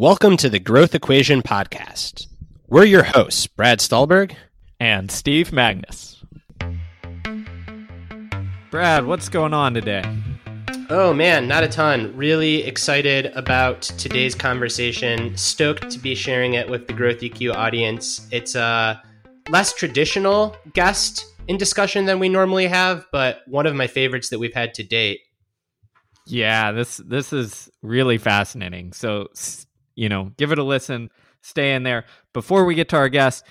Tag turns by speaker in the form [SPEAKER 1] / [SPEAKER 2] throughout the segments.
[SPEAKER 1] Welcome to the Growth Equation Podcast. We're your hosts, Brad Stulberg
[SPEAKER 2] and Steve Magness. Brad, what's going on today?
[SPEAKER 1] Oh man, not a ton. Really excited about today's conversation. Stoked to be sharing it with the Growth EQ audience. It's a less traditional guest in discussion than we normally have, but one of my favorites that we've had to date.
[SPEAKER 2] Yeah, this this is really fascinating. So you know, give it a listen, stay in there. Before we get to our guest,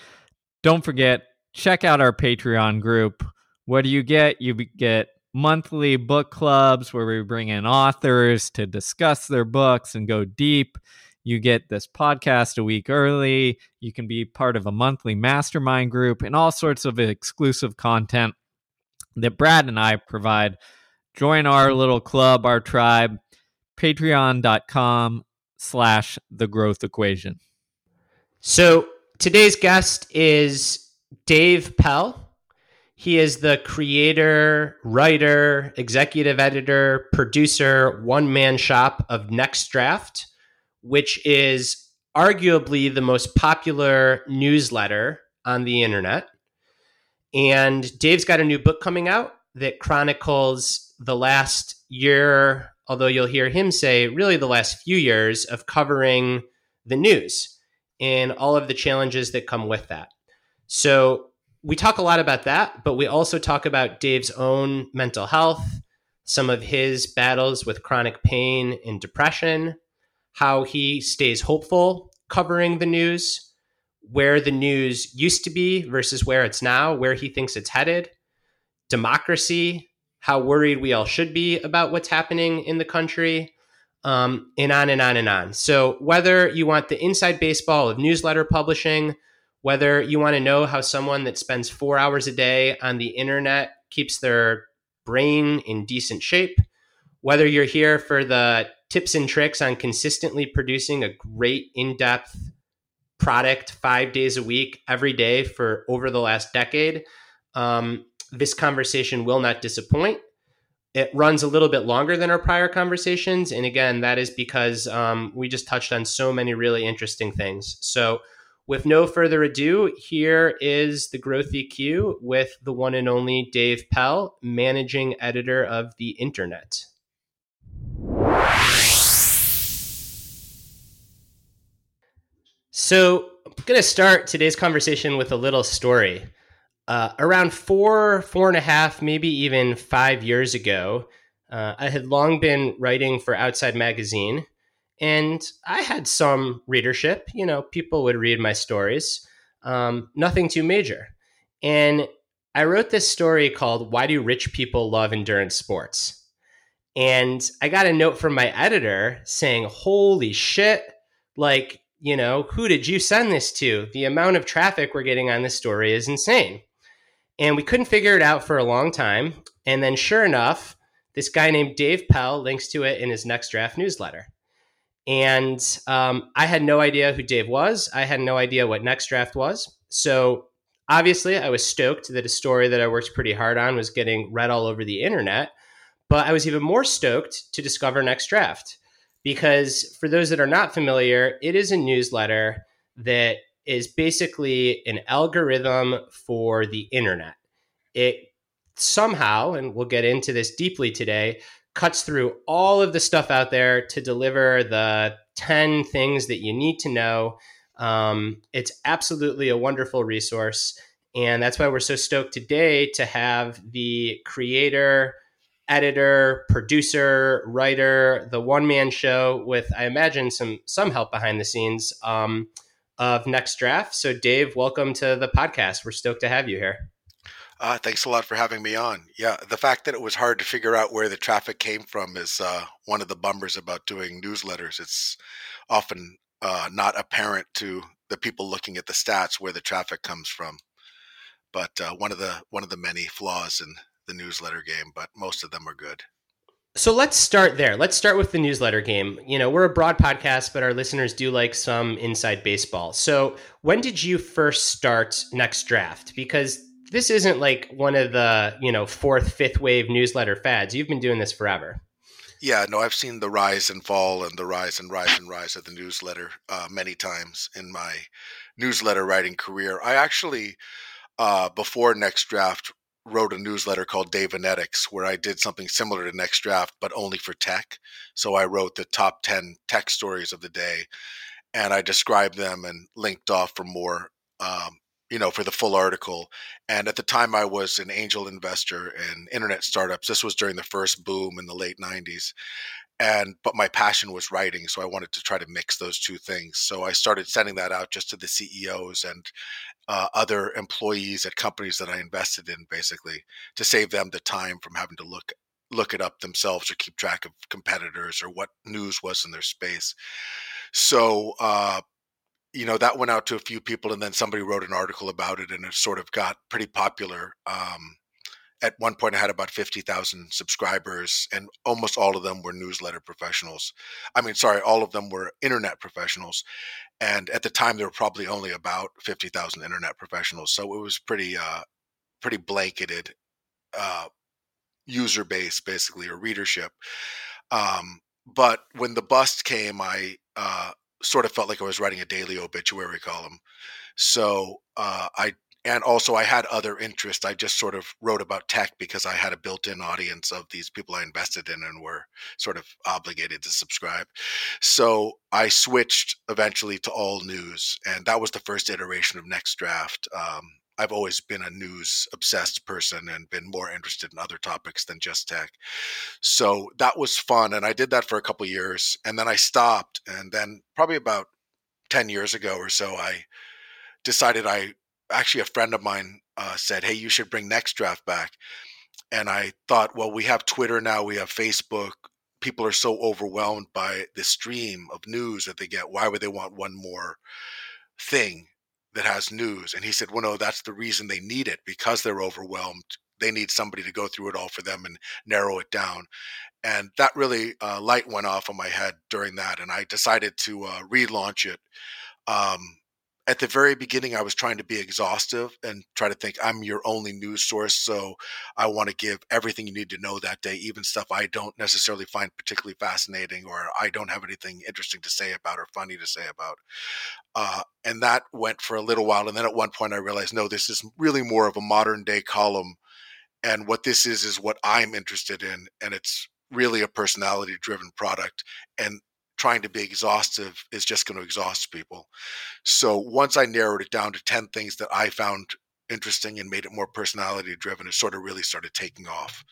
[SPEAKER 2] don't forget, check out our Patreon group. What do you get? You get monthly book clubs where we bring in authors to discuss their books and go deep. You get this podcast a week early. You can be part of a monthly mastermind group and all sorts of exclusive content that Brad and I provide. Join our little club, our tribe, patreon.com slash the growth equation.
[SPEAKER 1] So today's guest is Dave Pell. He is the creator, writer, executive editor, producer, one man shop of Next Draft, which is arguably the most popular newsletter on the internet. And Dave's got a new book coming out that chronicles the last year although you'll hear him say really the last few years of covering the news and all of the challenges that come with that. So we talk a lot about that, but we also talk about Dave's own mental health, some of his battles with chronic pain and depression, how he stays hopeful covering the news, where the news used to be versus where it's now, where he thinks it's headed, democracy, how worried we all should be about what's happening in the country, um, and on and on and on. So, whether you want the inside baseball of newsletter publishing, whether you want to know how someone that spends four hours a day on the internet keeps their brain in decent shape, whether you're here for the tips and tricks on consistently producing a great in depth product five days a week, every day for over the last decade, um, this conversation will not disappoint. It runs a little bit longer than our prior conversations. And again, that is because um, we just touched on so many really interesting things. So, with no further ado, here is the Growth EQ with the one and only Dave Pell, managing editor of the internet. So, I'm going to start today's conversation with a little story. Uh, around four, four and a half, maybe even five years ago, uh, I had long been writing for Outside Magazine, and I had some readership. You know, people would read my stories, um, nothing too major. And I wrote this story called Why Do Rich People Love Endurance Sports? And I got a note from my editor saying, Holy shit, like, you know, who did you send this to? The amount of traffic we're getting on this story is insane. And we couldn't figure it out for a long time. And then, sure enough, this guy named Dave Pell links to it in his next draft newsletter. And um, I had no idea who Dave was. I had no idea what Next Draft was. So obviously, I was stoked that a story that I worked pretty hard on was getting read all over the internet. But I was even more stoked to discover Next Draft because, for those that are not familiar, it is a newsletter that is basically an algorithm for the internet. It somehow, and we'll get into this deeply today, cuts through all of the stuff out there to deliver the 10 things that you need to know. Um, it's absolutely a wonderful resource. And that's why we're so stoked today to have the creator, editor, producer, writer, the one man show with, I imagine, some some help behind the scenes. Um, of Next Draft. So, Dave, welcome to the podcast. We're stoked to have you here.
[SPEAKER 3] Uh, thanks a lot for having me on. Yeah, the fact that it was hard to figure out where the traffic came from is uh, one of the bummers about doing newsletters. It's often uh, not apparent to the people looking at the stats where the traffic comes from. But uh, one of the one of the many flaws in the newsletter game, but most of them are good.
[SPEAKER 1] So let's start there. Let's start with the newsletter game. You know, we're a broad podcast, but our listeners do like some inside baseball. So when did you first start Next Draft? Because this isn't like one of the, you know, fourth, fifth wave newsletter fads. You've been doing this forever.
[SPEAKER 3] Yeah, no, I've seen the rise and fall and the rise and rise and rise of the newsletter uh, many times in my newsletter writing career. I actually, uh, before Next Draft, wrote a newsletter called Davenetics where I did something similar to Next Draft, but only for tech. So I wrote the top 10 tech stories of the day and I described them and linked off for more um, you know, for the full article. And at the time, I was an angel investor in internet startups. This was during the first boom in the late 90s. And, but my passion was writing. So I wanted to try to mix those two things. So I started sending that out just to the CEOs and uh, other employees at companies that I invested in, basically, to save them the time from having to look look it up themselves or keep track of competitors or what news was in their space. So uh, you know that went out to a few people and then somebody wrote an article about it and it sort of got pretty popular um, at one point i had about 50000 subscribers and almost all of them were newsletter professionals i mean sorry all of them were internet professionals and at the time there were probably only about 50000 internet professionals so it was pretty uh, pretty blanketed uh, user base basically or readership um, but when the bust came i uh, sort of felt like I was writing a daily obituary column. So uh, I and also I had other interests. I just sort of wrote about tech because I had a built-in audience of these people I invested in and were sort of obligated to subscribe. So I switched eventually to all news, and that was the first iteration of Next Draft. Um, I've always been a news obsessed person and been more interested in other topics than just tech. So that was fun. And I did that for a couple years and then I stopped. And then probably about 10 years ago or so, I decided I actually, a friend of mine uh, said, Hey, you should bring Next Draft back. And I thought, well, we have Twitter now, we have Facebook. People are so overwhelmed by the stream of news that they get. Why would they want one more thing? that has news. And he said, well, no, that's the reason they need it because they're overwhelmed. They need somebody to go through it all for them and narrow it down. And that really uh, light went off on my head during that. And I decided to uh, relaunch it. Um, at the very beginning, I was trying to be exhaustive and try to think I'm your only news source. So I want to give everything you need to know that day, even stuff I don't necessarily find particularly fascinating or I don't have anything interesting to say about or funny to say about. Uh, and that went for a little while. And then at one point, I realized, no, this is really more of a modern day column. And what this is, is what I'm interested in. And it's really a personality driven product. And trying to be exhaustive is just going to exhaust people. So once I narrowed it down to 10 things that I found interesting and made it more personality driven, it sort of really started taking off.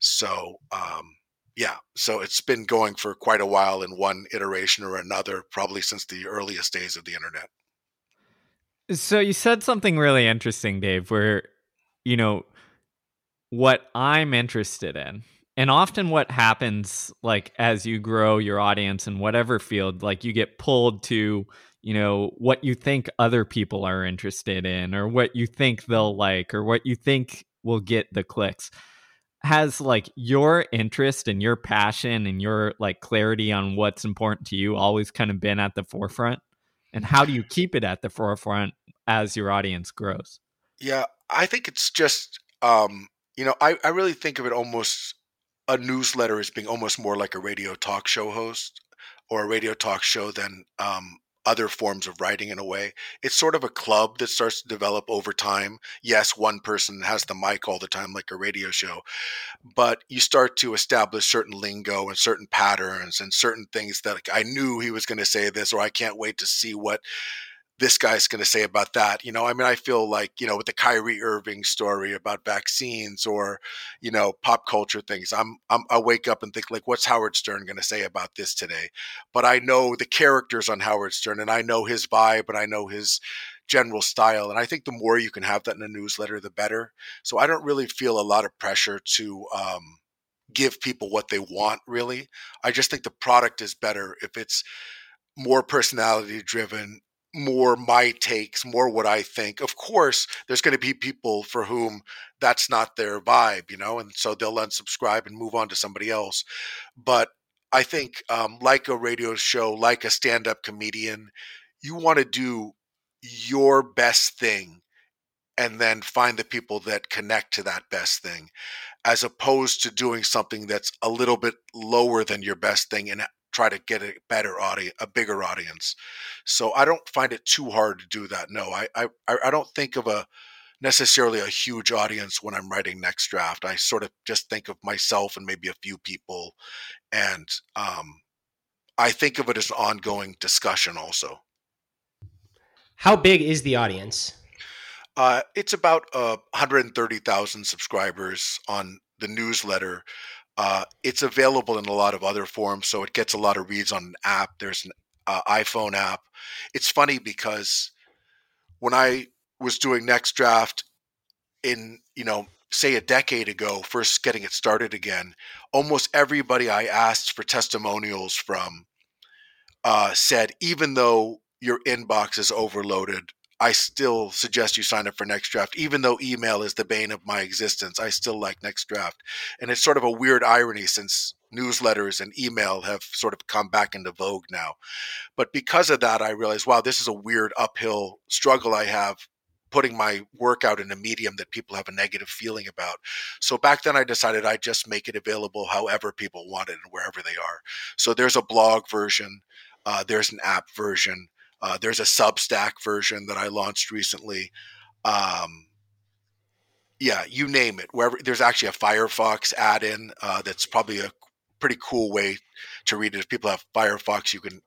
[SPEAKER 3] So, um, yeah, so it's been going for quite a while in one iteration or another, probably since the earliest days of the internet.
[SPEAKER 2] So you said something really interesting, Dave, where, you know, what I'm interested in and often what happens like as you grow your audience in whatever field like you get pulled to you know what you think other people are interested in or what you think they'll like or what you think will get the clicks. Has like your interest and your passion and your like clarity on what's important to you always kind of been at the forefront? And how do you keep it at the forefront as your audience grows?
[SPEAKER 3] Yeah i think it's just um you know i, I really think of it almost a newsletter as being almost more like a radio talk show host or a radio talk show than um, other forms of writing in a way. It's sort of a club that starts to develop over time. Yes, one person has the mic all the time, like a radio show, but you start to establish certain lingo and certain patterns and certain things that like, I knew he was going to say this, or I can't wait to see what this guy's going to say about that. You know, I mean, I feel like, you know, with the Kyrie Irving story about vaccines or, you know, pop culture things, I'm, I'm I wake up and think like, what's Howard Stern going to say about this today? But I know the characters on Howard Stern and I know his vibe and I know his general style. And I think the more you can have that in a newsletter, the better. So I don't really feel a lot of pressure to, um, give people what they want really. I just think the product is better if it's more personality driven more my takes, more what I think. Of course, there's going to be people for whom that's not their vibe, you know, and so they'll unsubscribe and move on to somebody else. But I think, um, like a radio show, like a stand up comedian, you want to do your best thing and then find the people that connect to that best thing as opposed to doing something that's a little bit lower than your best thing and try to get a better audience a bigger audience. So i don't find it too hard to do that no. I i, I don't think of a necessarily a huge audience when i'm writing next draft. I sort of just think of myself and maybe a few people and um, i think of it as an ongoing discussion also.
[SPEAKER 1] How big is the audience?
[SPEAKER 3] Uh, it's about uh, 130,000 subscribers on the newsletter. Uh, it's available in a lot of other forms, so it gets a lot of reads on an app. There's an uh, iPhone app. It's funny because when I was doing Next Draft in, you know, say a decade ago, first getting it started again, almost everybody I asked for testimonials from uh, said, even though your inbox is overloaded I still suggest you sign up for Next Draft, even though email is the bane of my existence. I still like Next Draft. And it's sort of a weird irony since newsletters and email have sort of come back into vogue now. But because of that, I realized, wow, this is a weird uphill struggle I have putting my work out in a medium that people have a negative feeling about. So back then I decided I'd just make it available however people want it and wherever they are. So there's a blog version, uh, there's an app version. Uh, there's a Substack version that I launched recently. Um, yeah, you name it. Wherever there's actually a Firefox add-in uh, that's probably a pretty cool way to read it. If people have Firefox, you can.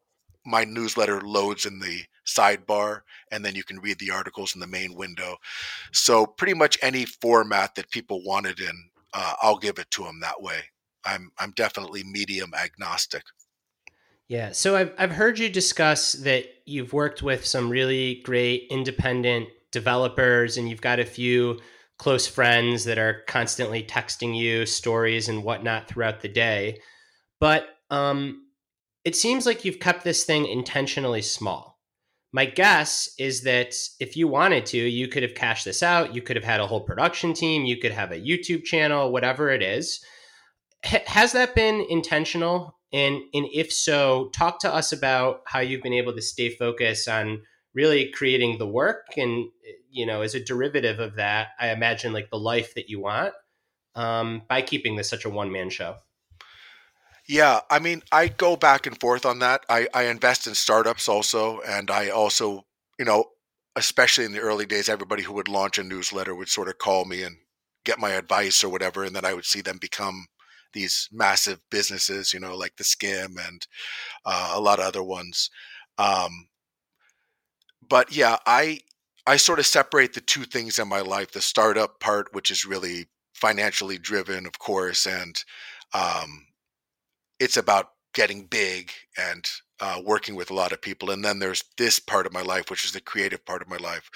[SPEAKER 3] My newsletter loads in the sidebar, and then you can read the articles in the main window. So pretty much any format that people want it in, uh, I'll give it to them that way. I'm I'm definitely medium agnostic.
[SPEAKER 1] Yeah. So I've, I've heard you discuss that you've worked with some really great independent developers and you've got a few close friends that are constantly texting you stories and whatnot throughout the day. But um, it seems like you've kept this thing intentionally small. My guess is that if you wanted to, you could have cashed this out. You could have had a whole production team. You could have a YouTube channel, whatever it is. H- has that been intentional and and if so, talk to us about how you've been able to stay focused on really creating the work and you know as a derivative of that i imagine like the life that you want um, by keeping this such a one-man show.
[SPEAKER 3] Yeah i mean i go back and forth on that. I, I invest in startups also and i also you know especially in the early days everybody who would launch a newsletter would sort of call me and get my advice or whatever and then i would see them become these massive businesses, you know, like the Skimm and uh, a lot of other ones. Um, but yeah, I I sort of separate the two things in my life: the startup part, which is really financially driven, of course, and um, it's about getting big and uh, working with a lot of people. And then there's this part of my life, which is the creative part of my life.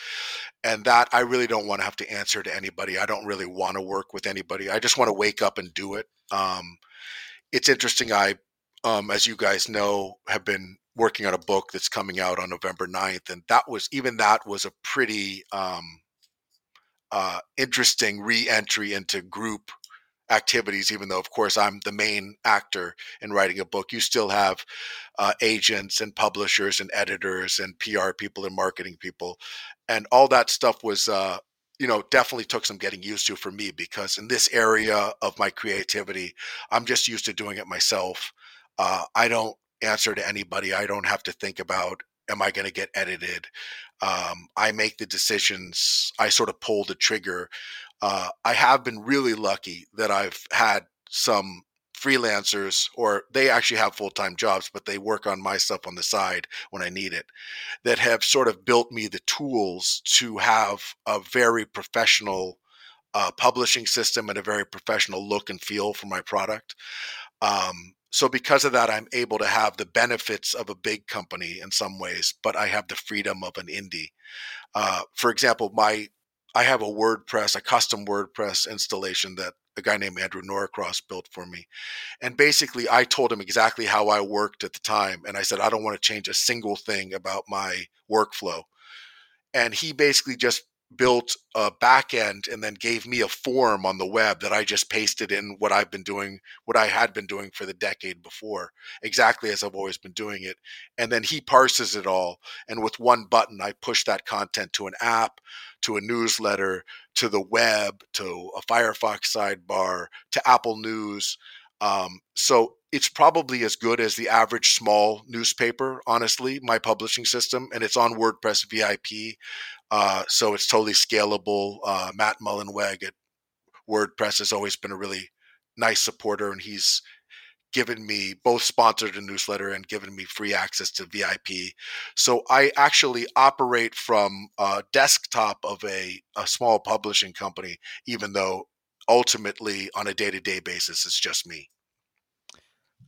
[SPEAKER 3] And that I really don't want to have to answer to anybody. I don't really want to work with anybody. I just want to wake up and do it. Um, it's interesting. I, um, as you guys know, have been working on a book that's coming out on November 9th. And that was, even that was a pretty um, uh, interesting re entry into group activities, even though, of course, I'm the main actor in writing a book. You still have uh, agents and publishers and editors and PR people and marketing people. And all that stuff was, uh, you know, definitely took some getting used to for me because in this area of my creativity, I'm just used to doing it myself. Uh, I don't answer to anybody. I don't have to think about, am I going to get edited? Um, I make the decisions. I sort of pull the trigger uh, I have been really lucky that I've had some freelancers or they actually have full-time jobs but they work on my stuff on the side when i need it that have sort of built me the tools to have a very professional uh, publishing system and a very professional look and feel for my product. Um, so because of that i'm able to have the benefits of a big company in some ways but i have the freedom of an indie. Uh, for example my I have a WordPress, a custom WordPress installation that a guy named Andrew Norcross built for me. And basically, I told him exactly how I worked at the time. And I said, I don't want to change a single thing about my workflow. And he basically just built a back end and then gave me a form on the web that I just pasted in what I've been doing, what I had been doing for the decade before, exactly as I've always been doing it. And then he parses it all. And with one button, I push that content to an app, to a newsletter, to the web, to a Firefox sidebar, to Apple News. Um, so it's probably as good as the average small newspaper, honestly, my publishing system, and it's on WordPress VIP. Uh, so it's totally scalable. Uh, Matt Mullenweg at WordPress has always been a really nice supporter, and he's given me both sponsored a newsletter and given me free access to VIP. So I actually operate from a desktop of a, a small publishing company, even though ultimately on a day to day basis, it's just me.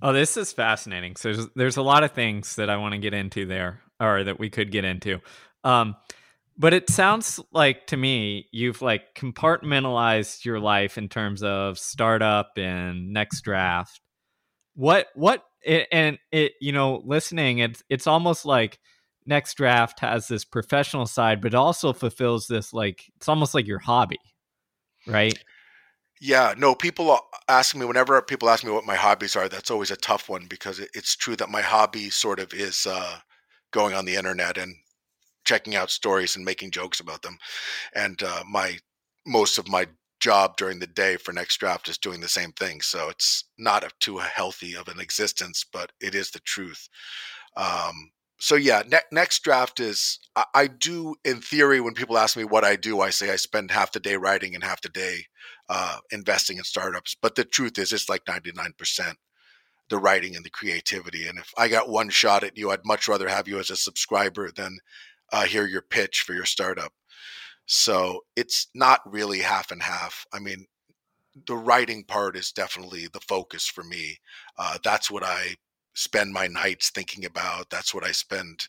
[SPEAKER 2] Oh, this is fascinating. So there's, there's a lot of things that I want to get into there, or that we could get into. Um, but it sounds like to me you've like compartmentalized your life in terms of startup and next draft. What what it, and it you know listening it's it's almost like next draft has this professional side, but also fulfills this like it's almost like your hobby, right?
[SPEAKER 3] Yeah, no, people ask me whenever people ask me what my hobbies are, that's always a tough one because it's true that my hobby sort of is uh, going on the internet and checking out stories and making jokes about them. And uh, my most of my job during the day for next draft is doing the same thing. So it's not a, too healthy of an existence, but it is the truth. Um, so yeah, ne- next draft is I, I, do in theory when people ask me what I do, I say I spend half the day writing and half the day uh, investing in startups. But the truth is, it's like ninety nine percent the writing and the creativity. And if I got one shot at you, I'd much rather have you as a subscriber than uh, hear your pitch for your startup. So it's not really half and half. I mean, the writing part is definitely the focus for me. Uh, that's what I spend my nights thinking about. That's what I spend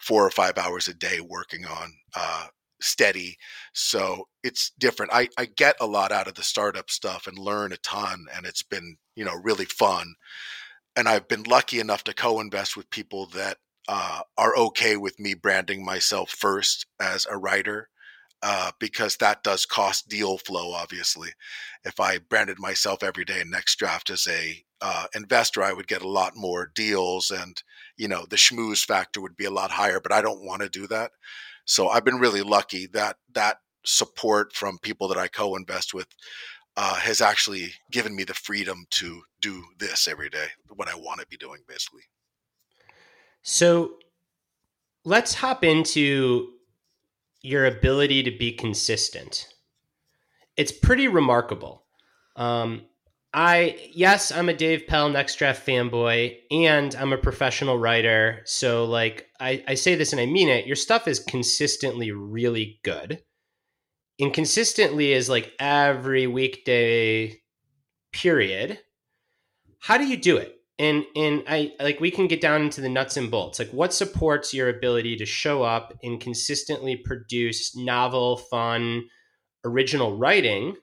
[SPEAKER 3] four or five hours a day working on. Uh, steady. So it's different. I, I get a lot out of the startup stuff and learn a ton, and it's been, you know, really fun. And I've been lucky enough to co invest with people that uh, are okay with me branding myself first as a writer uh, because that does cost deal flow. Obviously, if I branded myself every day in Next Draft as a uh, investor, I would get a lot more deals, and you know the schmooze factor would be a lot higher. But I don't want to do that, so I've been really lucky that that support from people that I co-invest with uh, has actually given me the freedom to do this every day, what I want to be doing, basically.
[SPEAKER 1] So let's hop into your ability to be consistent. It's pretty remarkable. Um, I yes, I'm a Dave Pell Next Draft fanboy, and I'm a professional writer. So like I, I say this and I mean it. Your stuff is consistently really good. And consistently is like every weekday period. How do you do it? And and i like we can get down into the nuts and bolts. Like what supports your ability to show up and consistently produce novel fun original writing?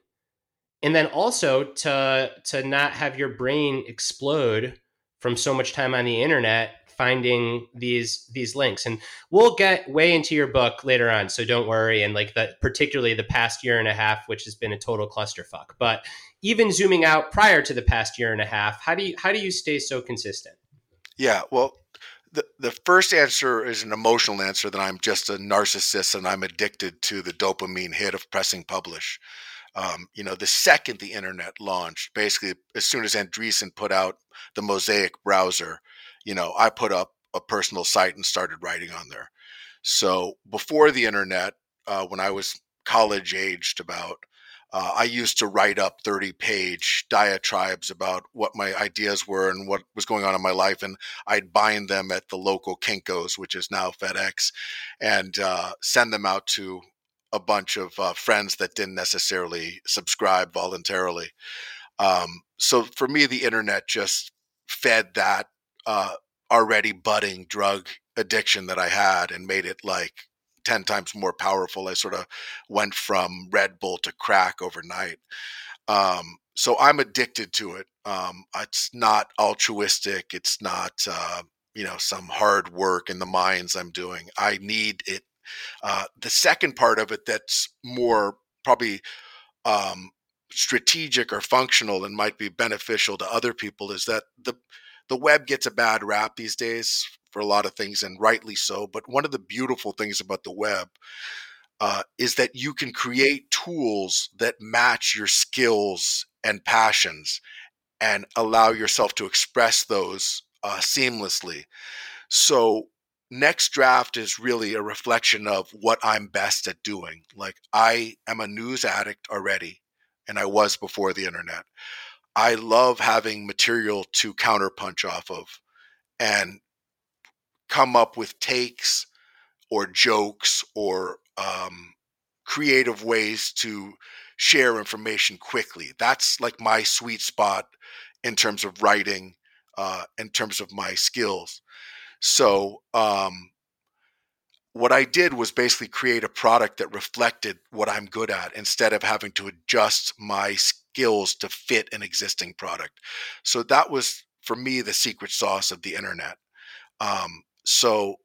[SPEAKER 1] And then also to to not have your brain explode from so much time on the internet finding these these links. And we'll get way into your book later on so don't worry. And like that particularly the past year and a half which has been a total clusterfuck. But even zooming out prior to the past year and a half how do you how do you stay so consistent?
[SPEAKER 3] Yeah well the, the first answer is an emotional answer that i'm just a narcissist and i'm addicted to the dopamine hit of pressing publish. Um, you know the second the internet launched basically as soon as andreessen put out the mosaic browser you know, I put up a personal site and started writing on there. So before the internet, uh, when I was college aged, about uh, I used to write up 30 page diatribes about what my ideas were and what was going on in my life. And I'd bind them at the local Kinko's, which is now FedEx, and uh, send them out to a bunch of uh, friends that didn't necessarily subscribe voluntarily. Um, so for me, the internet just fed that uh, already budding drug addiction that I had and made it like 10 times more powerful. I sort of went from Red Bull to crack overnight. Um, so I'm addicted to it. Um, it's not altruistic. It's not, uh, you know, some hard work in the mines I'm doing. I need it Uh, the second part of it that's more probably um, strategic or functional and might be beneficial to other people is that the the web gets a bad rap these days for a lot of things, and rightly so. But one of the beautiful things about the web uh, is that you can create tools that match your skills and passions and allow yourself to express those uh, seamlessly. So, next draft is really a reflection of what I'm best at doing. Like, I am a news addict already, and I was before the internet. I love having material to counterpunch off of and come up with takes or jokes or um, creative ways to share information quickly. That's like my sweet spot in terms of writing, uh, in terms of my skills. So, um, what I did was basically create a product that reflected what I'm good at instead of having to adjust my skills to fit an existing product. So that was for me the secret sauce of the internet. Um, so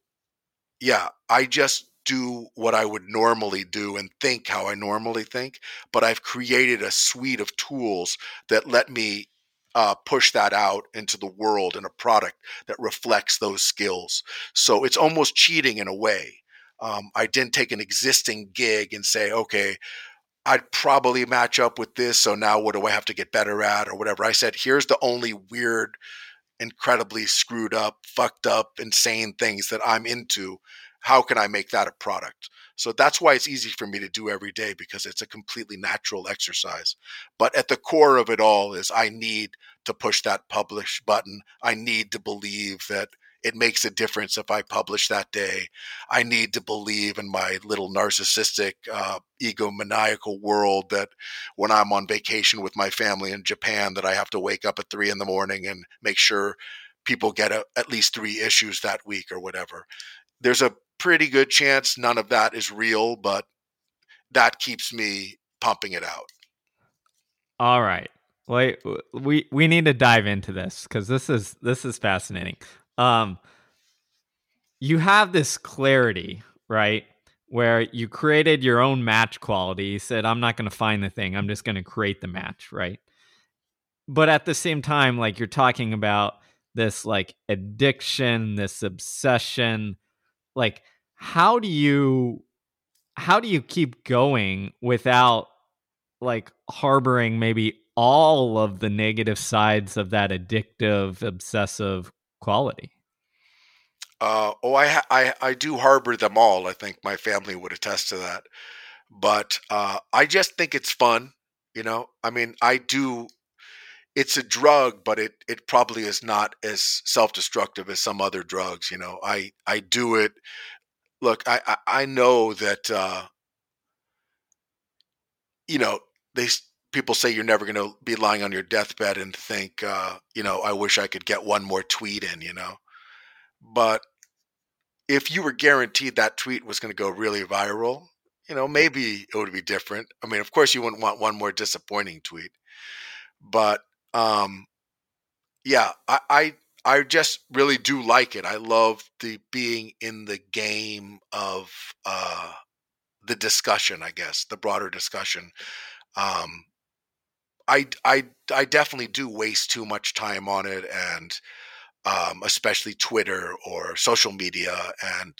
[SPEAKER 3] yeah, I just do what I would normally do and think how I normally think, but I've created a suite of tools that let me uh, push that out into the world in a product that reflects those skills. So it's almost cheating in a way. Um, I didn't take an existing gig and say, okay, I'd probably match up with this. So now what do I have to get better at or whatever? I said, here's the only weird, incredibly screwed up, fucked up, insane things that I'm into how can I make that a product? So that's why it's easy for me to do every day because it's a completely natural exercise. But at the core of it all is I need to push that publish button. I need to believe that it makes a difference if I publish that day. I need to believe in my little narcissistic, uh, egomaniacal world that when I'm on vacation with my family in Japan, that I have to wake up at three in the morning and make sure people get a, at least three issues that week or whatever. There's a pretty good chance none of that is real, but that keeps me pumping it out.
[SPEAKER 2] All right. Wait, we we need to dive into this because this is this is fascinating. Um, you have this clarity, right? Where you created your own match quality. You said, "I'm not going to find the thing. I'm just going to create the match," right? But at the same time, like you're talking about this like addiction, this obsession, like how do you how do you keep going without like harboring maybe all of the negative sides of that addictive obsessive quality.
[SPEAKER 3] Uh, oh I, I i do harbor them all i think my family would attest to that. But uh, i just think it's fun you know? I mean i do it's a drug but it it probably is not as self-destructive as some other drugs you know? I i do it look, I I, I know that uh, you know they people say you're never going to be lying on your deathbed and think, uh, you know, I wish I could get one more tweet in, you know, but if you were guaranteed that tweet was going to go really viral, you know, maybe it would be different. I mean, of course, you wouldn't want one more disappointing tweet, but um, yeah, I, I I just really do like it. I love the being in the game of uh, the discussion. I guess the broader discussion. Um, I I I definitely do waste too much time on it, and um, especially Twitter or social media, and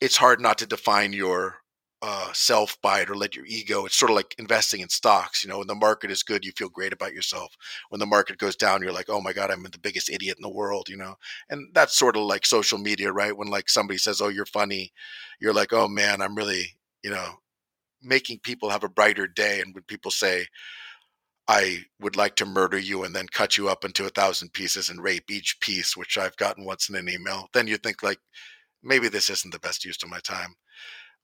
[SPEAKER 3] it's hard not to define your uh, self by it or let your ego. It's sort of like investing in stocks. You know, when the market is good, you feel great about yourself. When the market goes down, you're like, oh my God, I'm the biggest idiot in the world, you know? And that's sort of like social media, right? When like somebody says, oh, you're funny, you're like, oh man, I'm really, you know, making people have a brighter day. And when people say, I would like to murder you and then cut you up into a thousand pieces and rape each piece, which I've gotten once in an email, then you think like, maybe this isn't the best use of my time.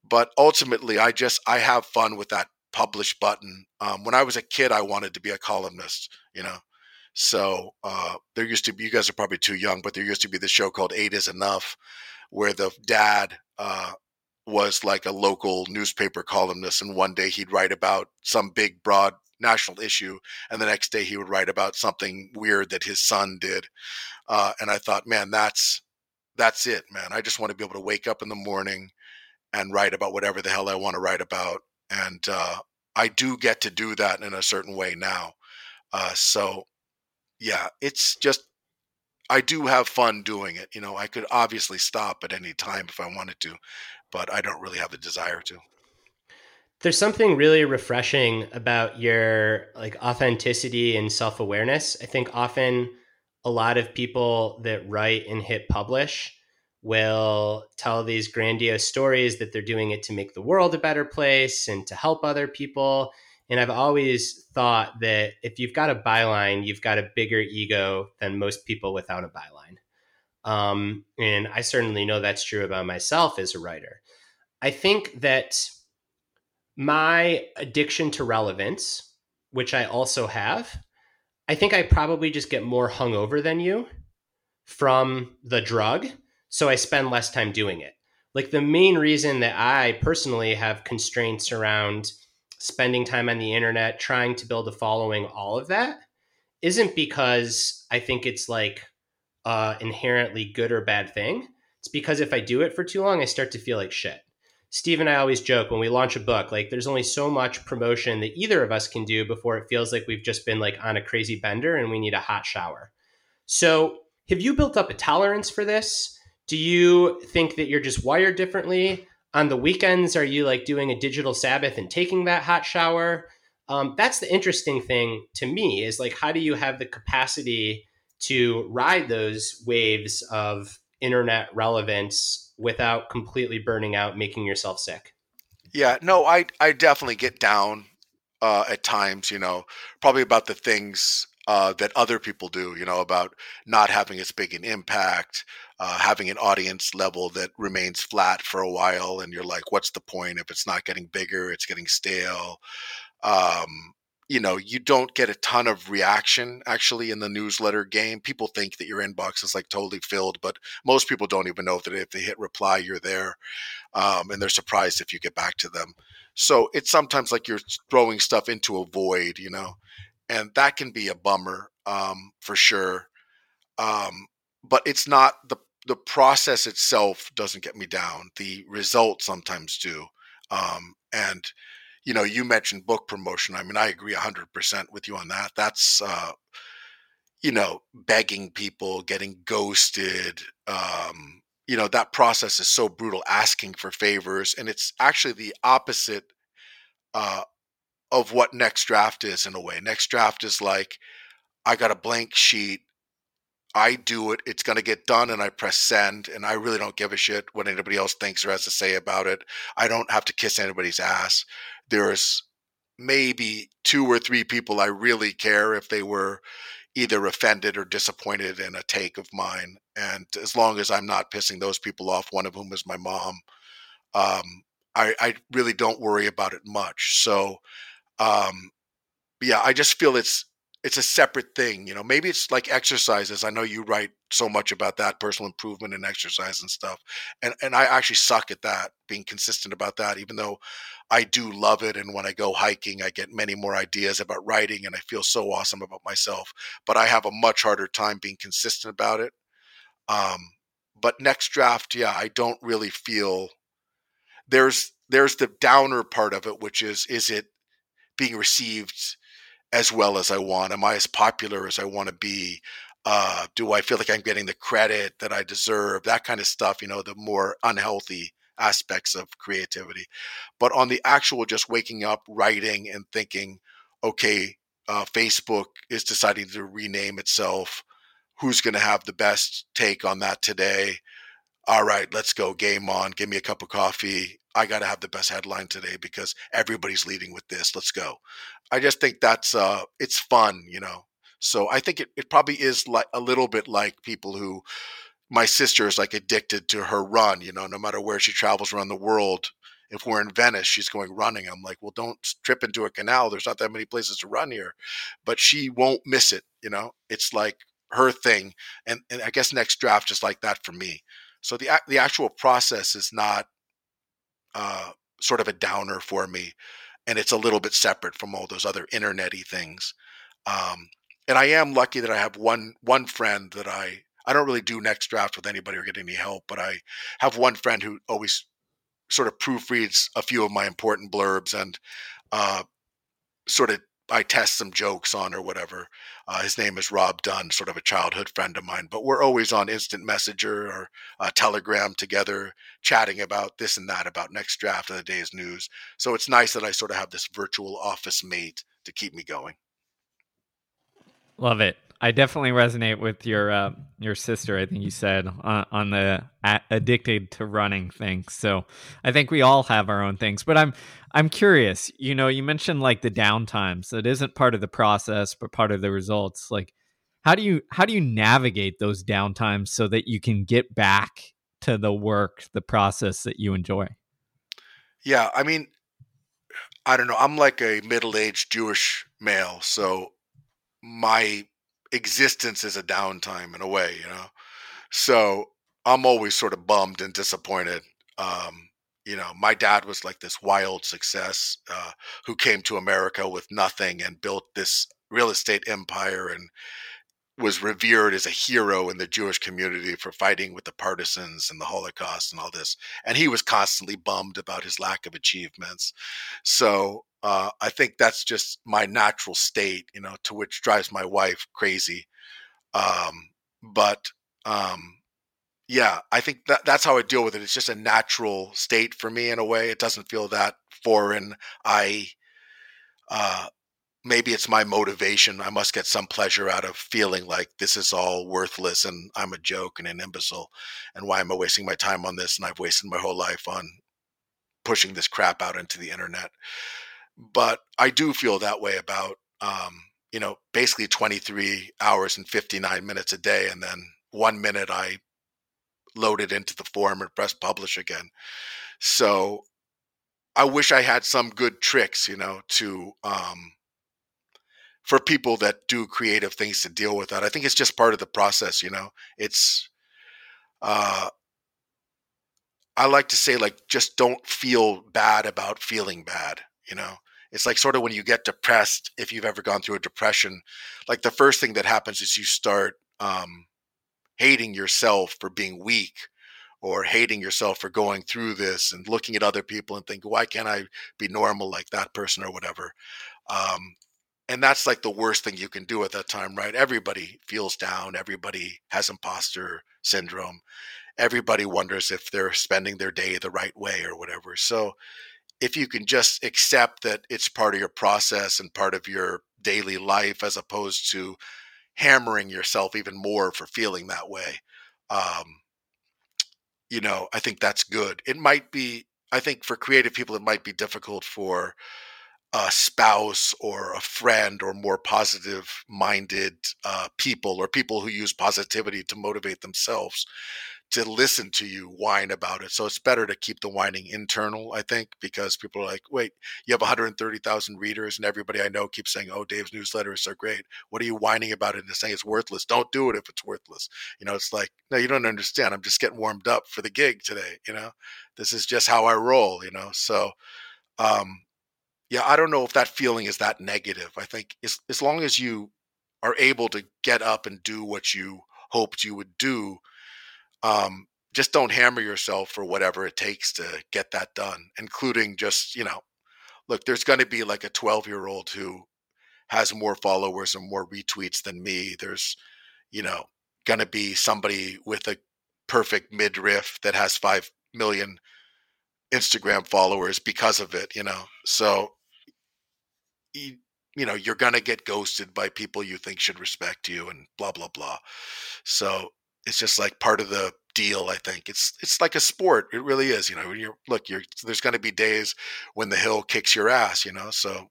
[SPEAKER 3] But ultimately i just i have fun with that publish button. Um, when i was a kid i wanted to be a columnist you know? So uh, there used to be you guys are probably too young but there used to be the show called eight is enough where the dad uh, was like a local newspaper columnist and one day he'd write about some big broad national issue and the next day he would write about something weird that his son did uh, and i thought man that's that's it man i just want to be able to wake up in the morning and write about whatever the hell I want to write about. And uh, I do get to do that in a certain way now. Uh, so, yeah, it's just I do have fun doing it. You know, I could obviously stop at any time if I wanted to, but I don't really have the desire to.
[SPEAKER 1] There's something really refreshing about your like authenticity and self-awareness. I think often a lot of people that write and hit publish will tell these grandiose stories that they're doing it to make the world a better place and to help other people. And I've always thought that if you've got a byline, you've got a bigger ego than most people without a byline. Um, and I certainly know that's true about myself as a writer. I think that my addiction to relevance, which I also have, I think I probably just get more hungover than you from the drug so I spend less time doing it. Like the main reason that I personally have constraints around spending time on the internet, trying to build a following, all of that, isn't because I think it's like uh, inherently good or bad thing. It's because if I do it for too long, I start to feel like shit. Steve and I always joke when we launch a book, like there's only so much promotion that either of us can do before it feels like we've just been like on a crazy bender and we need a hot shower. So, have you built up a tolerance for this? do you think that you're just wired differently on the weekends are you like doing a digital sabbath and taking that hot shower um, that's the interesting thing to me is like how do you have the capacity to ride those waves of internet relevance without completely burning out making yourself sick
[SPEAKER 3] yeah no i i definitely get down uh, at times you know probably about the things uh, that other people do, you know, about not having as big an impact, uh, having an audience level that remains flat for a while, and you're like, what's the point if it's not getting bigger? It's getting stale. Um, you know, you don't get a ton of reaction actually in the newsletter game. People think that your inbox is like totally filled, but most people don't even know that if they hit reply, you're there, um, and they're surprised if you get back to them. So it's sometimes like you're throwing stuff into a void, you know and that can be a bummer um, for sure. Um, but it's not the the process itself doesn't get me down. The results sometimes do. Um, and you know, you mentioned book promotion. I mean, I agree hundred percent with you on that. That's uh, you know, begging people, getting ghosted. Um, you know, that process is so brutal. Asking for favors, and it's actually the opposite uh, of what next draft is in a way. Next draft is like, I got a blank sheet. I do it. It's going to get done, and I press send. And I really don't give a shit what anybody else thinks or has to say about it. I don't have to kiss anybody's ass. There's maybe two or three people I really care if they were either offended or disappointed in a take of mine. And as long as I'm not pissing those people off, one of whom is my mom, um, I, I really don't worry about it much. So um, yeah, I just feel it's it's a separate thing. You know, maybe it's like exercises. I know you write so much about that personal improvement and exercise and stuff, and and I actually suck at that, being consistent about that. Even though I do love it, and when I go hiking, I get many more ideas about writing, and I feel so awesome about myself. But I have a much harder time being consistent about it. Um, but next draft, yeah, I don't really feel there's there's the downer part of it, which is is it being received as well as I want? Am I as popular as I want to be? Uh, do I feel like I'm getting the credit that I deserve? That kind of stuff, you know, the more unhealthy aspects of creativity. But on the actual just waking up, writing, and thinking, okay, uh, Facebook is deciding to rename itself. Who's going to have the best take on that today? All right, let's go. Game on. Give me a cup of coffee. I got to have the best headline today because everybody's leading with this. Let's go. I just think that's uh, it's fun, you know. So I think it, it probably is like a little bit like people who my sister is like addicted to her run, you know, no matter where she travels around the world. If we're in Venice, she's going running. I'm like, well, don't trip into a canal. There's not that many places to run here. But she won't miss it, you know. It's like her thing. And, and I guess next draft is like that for me. So the the actual process is not uh, sort of a downer for me, and it's a little bit separate from all those other internety things. Um, and I am lucky that I have one one friend that I I don't really do next draft with anybody or get any help, but I have one friend who always sort of proofreads a few of my important blurbs and uh, sort of I test some jokes on or whatever. Uh, his name is Rob Dunn, sort of a childhood friend of mine, but we're always on instant messenger or uh, telegram together, chatting about this and that, about next draft of the day's news. So it's nice that I sort of have this virtual office mate to keep me going.
[SPEAKER 2] Love it. I definitely resonate with your uh, your sister. I think you said on, on the addicted to running thing. So I think we all have our own things. But I'm I'm curious. You know, you mentioned like the downtimes. That isn't part of the process, but part of the results. Like, how do you how do you navigate those downtimes so that you can get back to the work, the process that you enjoy?
[SPEAKER 3] Yeah, I mean, I don't know. I'm like a middle aged Jewish male, so my existence is a downtime in a way, you know. So I'm always sort of bummed and disappointed. Um, you know, my dad was like this wild success uh, who came to America with nothing and built this real estate empire and was revered as a hero in the Jewish community for fighting with the partisans and the Holocaust and all this. And he was constantly bummed about his lack of achievements. So uh, I think that's just my natural state, you know, to which drives my wife crazy. Um, but um, yeah, I think that that's how I deal with it. It's just a natural state for me in a way. It doesn't feel that foreign. I uh, maybe it's my motivation. I must get some pleasure out of feeling like this is all worthless and I'm a joke and an imbecile. And why am I wasting my time on this? And I've wasted my whole life on pushing this crap out into the internet. But I do feel that way about, um, you know, basically 23 hours and 59 minutes a day. And then one minute I load it into the form and press publish again. So I wish I had some good tricks, you know, to, um, for people that do creative things to deal with that. I think it's just part of the process, you know. It's uh I like to say like just don't feel bad about feeling bad, you know. It's like sort of when you get depressed, if you've ever gone through a depression, like the first thing that happens is you start um hating yourself for being weak or hating yourself for going through this and looking at other people and think, why can't I be normal like that person or whatever? Um, and that's like the worst thing you can do at that time right everybody feels down everybody has imposter syndrome everybody wonders if they're spending their day the right way or whatever so if you can just accept that it's part of your process and part of your daily life as opposed to hammering yourself even more for feeling that way um, you know i think that's good. It might be i think for creative people it might be difficult for a spouse or a friend or more positive minded uh, people or people who use positivity to motivate themselves to listen to you whine about it. So it's better to keep the whining internal, I think, because people are like, wait, you have 130,000 readers and everybody I know keeps saying, oh, Dave's newsletter is so great. What are you whining about it and saying it's worthless? Don't do it if it's worthless. You know, it's like, no, you don't understand. I'm just getting warmed up for the gig today. You know, this is just how I roll, you know? So, um, yeah, I don't know if that feeling is that negative. I think as, as long as you are able to get up and do what you hoped you would do, um, just don't hammer yourself for whatever it takes to get that done, including just, you know, look, there's going to be like a 12 year old who has more followers and more retweets than me. There's, you know, going to be somebody with a perfect midriff that has 5 million Instagram followers because of it, you know. So you, you know you're going to get ghosted by people you think should respect you and blah blah blah so it's just like part of the deal i think it's it's like a sport it really is you know you're look you're there's going to be days when the hill kicks your ass you know so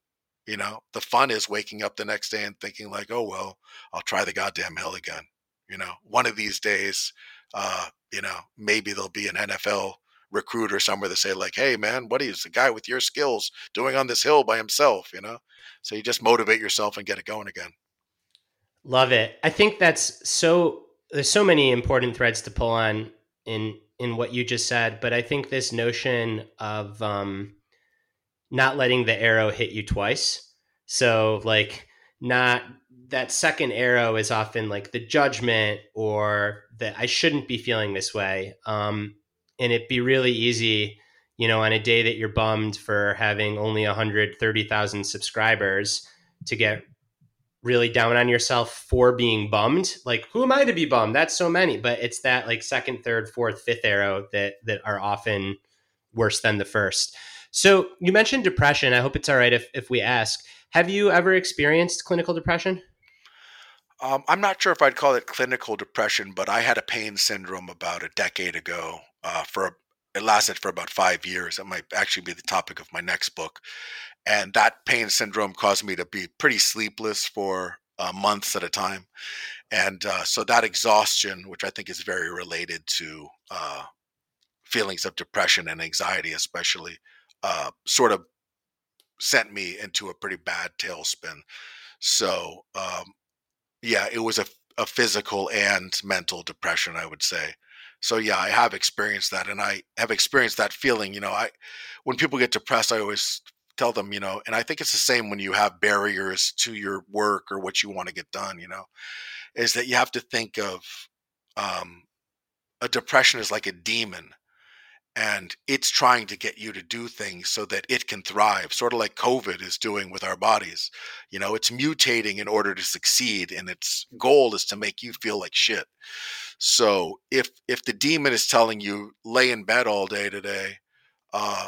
[SPEAKER 3] you know the fun is waking up the next day and thinking like oh well i'll try the goddamn hill again you know one of these days uh you know maybe there'll be an nfl recruiter somewhere to say like, "Hey, man, what is the guy with your skills doing on this hill by himself?" You know, so you just motivate yourself and get it going again.
[SPEAKER 1] Love it. I think that's so. There's so many important threads to pull on in in what you just said, but I think this notion of um, not letting the arrow hit you twice. So like not that second arrow is often like the judgment or that I shouldn't be feeling this way. Um, and it'd be really easy you know, on a day that you're bummed for having only 130,000 subscribers to get really down on yourself for being bummed. Like, who am I to be bummed? That's so many. But it's that like second, third, fourth, fifth arrow that that are often worse than the first. So you mentioned depression. I hope it's all right if, if we ask. Have you ever experienced clinical depression?
[SPEAKER 3] Um, I'm not sure if I'd call it clinical depression, but I had a pain syndrome about a decade ago. Uh, for it lasted for about five years. It might actually be the topic of my next book, and that pain syndrome caused me to be pretty sleepless for uh, months at a time, and uh, so that exhaustion, which I think is very related to uh, feelings of depression and anxiety, especially, uh, sort of sent me into a pretty bad tailspin. So, um, yeah, it was a, a physical and mental depression, I would say. So yeah, I have experienced that, and I have experienced that feeling. You know, I when people get depressed, I always tell them, you know, and I think it's the same when you have barriers to your work or what you want to get done. You know, is that you have to think of um, a depression is like a demon and it's trying to get you to do things so that it can thrive sort of like covid is doing with our bodies you know it's mutating in order to succeed and its goal is to make you feel like shit so if if the demon is telling you lay in bed all day today uh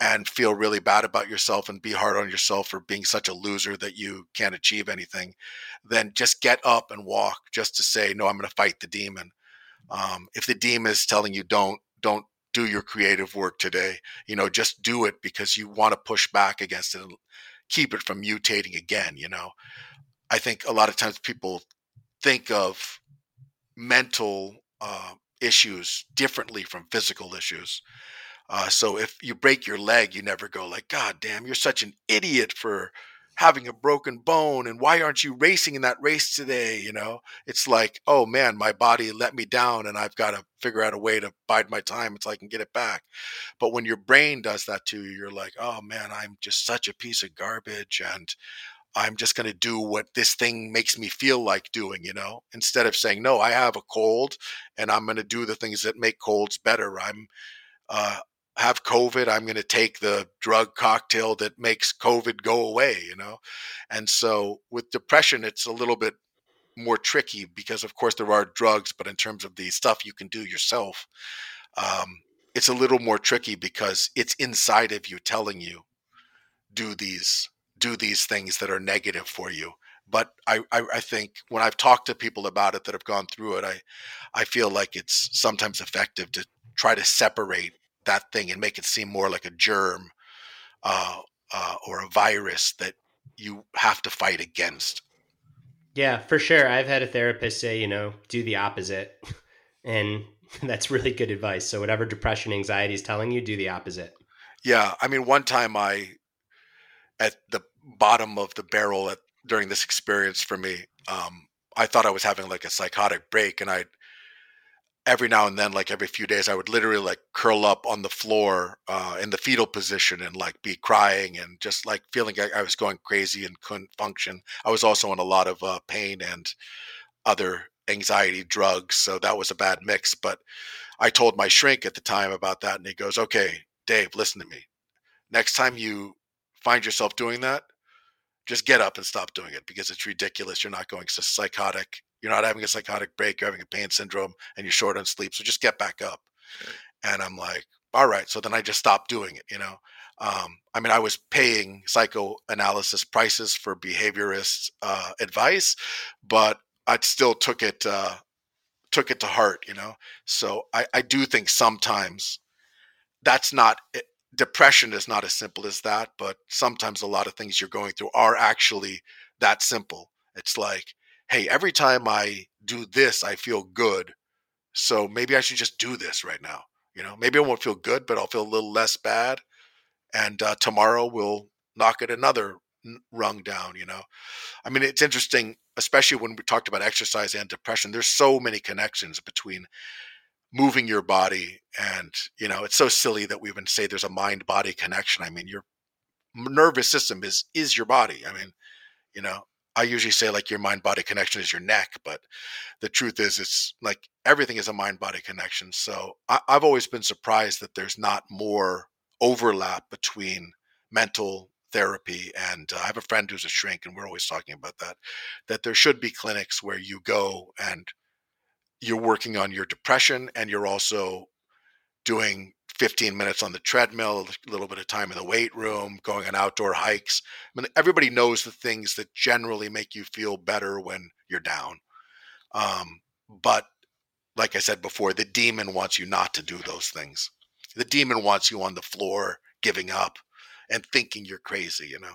[SPEAKER 3] and feel really bad about yourself and be hard on yourself for being such a loser that you can't achieve anything then just get up and walk just to say no i'm going to fight the demon um, if the demon is telling you don't don't do your creative work today. You know, just do it because you want to push back against it and keep it from mutating again. You know, I think a lot of times people think of mental uh, issues differently from physical issues. Uh, so if you break your leg, you never go like, God damn, you're such an idiot for having a broken bone and why aren't you racing in that race today? You know? It's like oh man my body let me down and i've got to figure out a way to bide my time until i can get it back. But when your brain does that to you you're like oh man i'm just such a piece of garbage and i'm just going to do what this thing makes me feel like doing you know? Instead of saying no i have a cold and i'm going to do the things that make colds better. I'm uh, have COVID, I'm going to take the drug cocktail that makes COVID go away, you know? And so with depression, it's a little bit more tricky because, of course, there are drugs, but in terms of the stuff you can do yourself, um, it's a little more tricky because it's inside of you telling you do these do these things that are negative for you but I, I, I think when I've talked to people about it that have gone through it, I I feel like it's sometimes effective to try to separate that thing and make it seem more like a germ uh, uh, or a virus that you have to fight against.
[SPEAKER 1] Yeah, for sure. I've had a therapist say, you know, do the opposite. And that's really good advice. So, whatever depression, anxiety is telling you, do the opposite.
[SPEAKER 3] Yeah. I mean, one time I, at the bottom of the barrel at, during this experience for me, um, I thought I was having like a psychotic break and I every now and then, like every few days, I would literally like curl up on the floor uh, in the fetal position and like be crying and just like feeling like I was going crazy and couldn't function. I was also on a lot of uh, pain and other anxiety drugs, so that was a bad mix. But I told my shrink at the time about that, and he goes, "Okay, Dave, listen to me. Next time you find yourself doing that, just get up and stop doing it because it's ridiculous. You're not going psychotic you're not having a psychotic break, you're having a pain syndrome, and you're short on sleep. So just get back up. And I'm like, all right. So then I just stopped doing it, you know? Um, I mean, I was paying psychoanalysis prices for behaviorist uh, advice, but I still took it uh, took it to heart, you know. So I, I do think sometimes that's not eh, depression is not as simple as that, but sometimes a lot of things you're going through are actually that simple. It's like hey, every time I do this, I feel good. So maybe I should just do this right now. You know, maybe I won't feel good, but I'll feel a little less bad. And uh, tomorrow we'll knock it another rung down. You know, I mean, it's interesting, especially when we talked about exercise and depression. There's so many connections between moving your body and you know it's so silly that we even say there's a mind body connection i mean your nervous system is is your body i mean you know I usually say like your mind body connection is your neck, but the truth is it's like everything is a mind body connection. So I, have always been surprised that there's not more overlap between mental therapy and uh, I have a friend who's a shrink and we're always talking about that that there should be clinics where you go and you're working on your depression and you're also doing 15 minutes on the treadmill, a little bit of time in the weight room, going on outdoor hikes. I mean, everybody knows the things that generally make you feel better when you're down. Um, but like I said before, the demon wants you not to do those things. The demon wants you on the floor, giving up and thinking you're crazy, you know?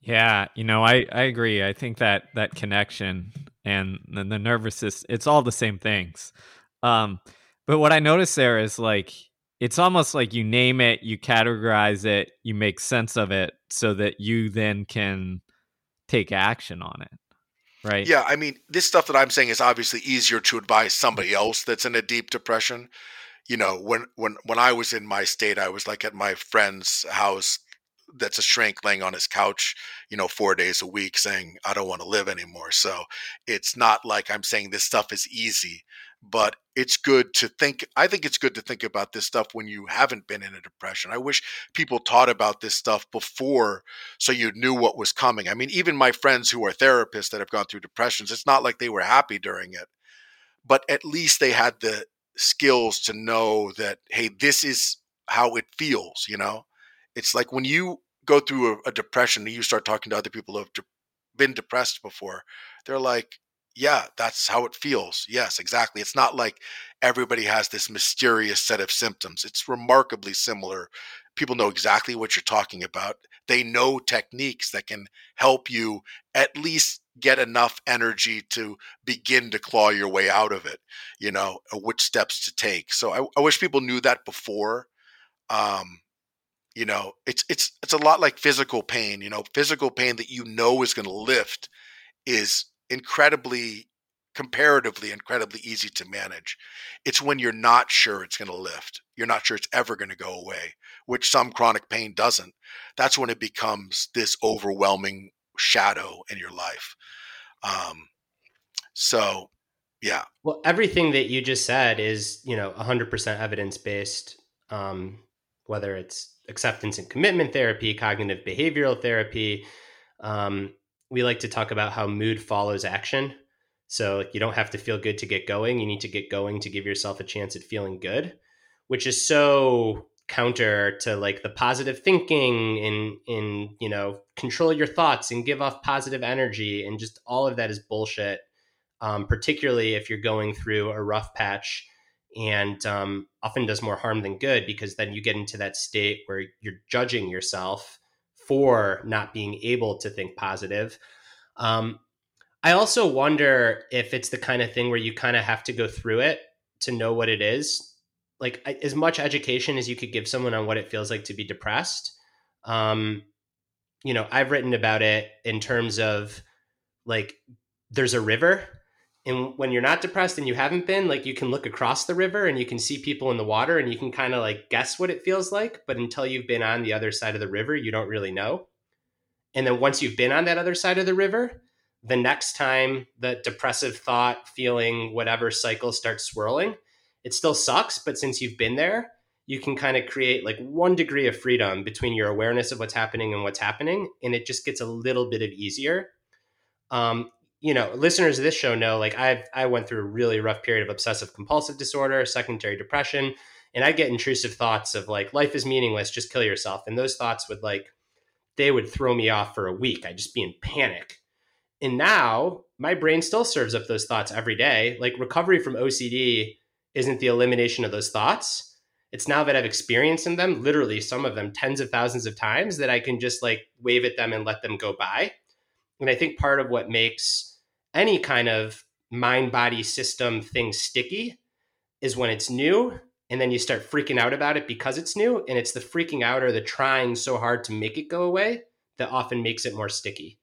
[SPEAKER 2] Yeah, you know, I, I agree. I think that that connection and the, the nervous system, it's all the same things. Um, but what I noticed there is like, it's almost like you name it, you categorize it, you make sense of it so that you then can take action on it right?
[SPEAKER 3] Yeah, I mean, this stuff that I'm saying is obviously easier to advise somebody else that's in a deep depression. You know, when when when I was in my state, I was like at my friend's house that's a shrink laying on his couch, you know, 4 days a week saying I don't want to live anymore. So, it's not like I'm saying this stuff is easy but it's good to think i think it's good to think about this stuff when you haven't been in a depression. I wish people taught about this stuff before so you knew what was coming. I mean even my friends who are therapists that have gone through depressions it's not like they were happy during it but at least they had the skills to know that hey this is how it feels you know? It's like when you go through a, a depression and you start talking to other people who have de- been depressed before they're like yeah, that's how it feels. Yes, exactly. It's not like everybody has this mysterious set of symptoms. It's remarkably similar. People know exactly what you're talking about. They know techniques that can help you at least get enough energy to begin to claw your way out of it, you know, which steps to take. So I, I wish people knew that before. Um, you know, it's it's it's a lot like physical pain, you know, physical pain that you know is going to lift is incredibly comparatively incredibly easy to manage. It's when you're not sure it's going to lift. You're not sure it's ever going to go away, which some chronic pain doesn't. That's when it becomes this overwhelming shadow in your life. Um, so, yeah.
[SPEAKER 1] Well, everything that you just said is, you know, 100% evidence based, um, whether it's acceptance and commitment therapy, cognitive behavioral therapy, um, we like to talk about how mood follows action. So you don't have to feel good to get going. You need to get going to give yourself a chance at feeling good, which is so counter to like the positive thinking and in you know control your thoughts and give off positive energy and just all of that is bullshit. Um, particularly if you're going through a rough patch and um, often does more harm than good because then you get into that state where you're judging yourself for not being able to think positive. Um, I also wonder if it's the kind of thing where you kind of have to go through it to know what it is. Like as much education as you could give someone on what it feels like to be depressed. Um, you know, I've written about it in terms of like there's a river and when you're not depressed and you haven't been like you can look across the river and you can see people in the water and you can kind of like guess what it feels like but until you've been on the other side of the river you don't really know. And then once you've been on that other side of the river the next time the depressive thought feeling whatever cycle starts swirling it still sucks but since you've been there you can kind of create like one degree of freedom between your awareness of what's happening and what's happening and it just gets a little bit of easier. Um, you know, listeners of this show know like I've I went through a really rough period of obsessive compulsive disorder, secondary depression, and I get intrusive thoughts of like life is meaningless, just kill yourself. And those thoughts would like they would throw me off for a week. I'd just be in panic. And now my brain still serves up those thoughts every day. Like recovery from OCD isn't the elimination of those thoughts. It's now that I've experienced them, literally some of them tens of thousands of times, that I can just like wave at them and let them go by and I think part of what makes any kind of mind body system thing sticky is when it's new and then you start freaking out about it because it's new. And it's the freaking out or the trying so hard to make it go away that often makes it more sticky.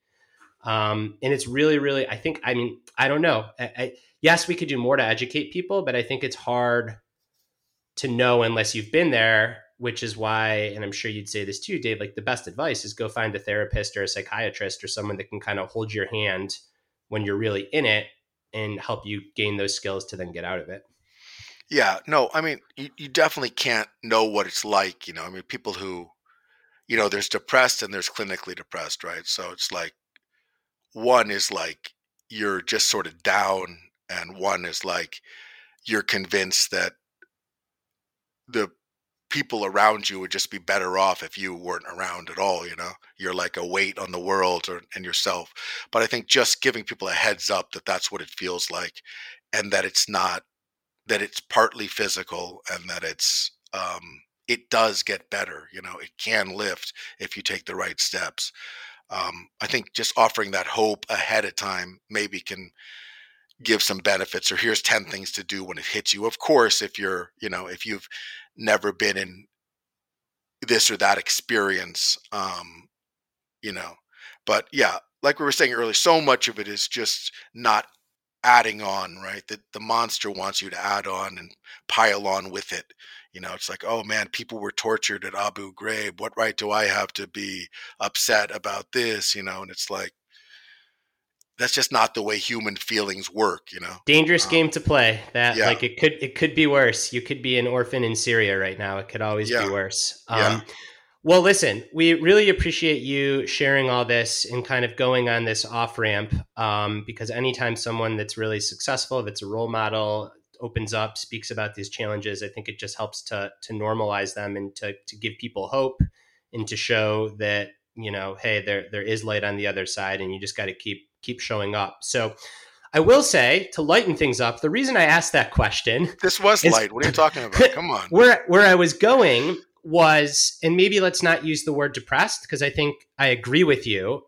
[SPEAKER 1] Um, and it's really, really, I think, I mean, I don't know. I, I, yes, we could do more to educate people, but I think it's hard to know unless you've been there which is why, and I'm sure you'd say this too, Dave, like the best advice is go find a therapist or a psychiatrist or someone that can kind of hold your hand when you're really in it and help you gain those skills to then get out of it.
[SPEAKER 3] Yeah, no, I mean, you, you definitely can't know what it's like, you know. I mean, people who, you know, there's depressed and there's clinically depressed, right? So it's like one is like you're just sort of down, and one is like you're convinced that the people around you would just be better off if you weren't around at all you know? You're like a weight on the world or, and yourself. But i think just giving people a heads up that that's what it feels like and that it's not that it's partly physical and that it's um, it does get better you know? It can lift if you take the right steps. Um, i think just offering that hope ahead of time maybe can give some benefits or here's 10 things to do when it hits you. Of course if you're you know if you've never been in this or that experience um you know but yeah like we were saying earlier so much of it is just not adding on right? That the monster wants you to add on and pile on with it. You know it's like oh man people were tortured at abu ghraib. What right do i have to be upset about this? You know and it's like that's just not the way human feelings work you know
[SPEAKER 1] dangerous um, game to play that yeah. like it could it could be worse you could be an orphan in syria right now it could always yeah. be worse um, yeah. well listen we really appreciate you sharing all this and kind of going on this off ramp um, because anytime someone that's really successful that's a role model opens up speaks about these challenges i think it just helps to to normalize them and to to give people hope and to show that you know hey there there is light on the other side and you just got to keep keep showing up. So I will say to lighten things up, the reason I asked that question
[SPEAKER 3] This was is, light. What are you talking about? Come on.
[SPEAKER 1] Where where I was going was and maybe let's not use the word depressed because I think I agree with you.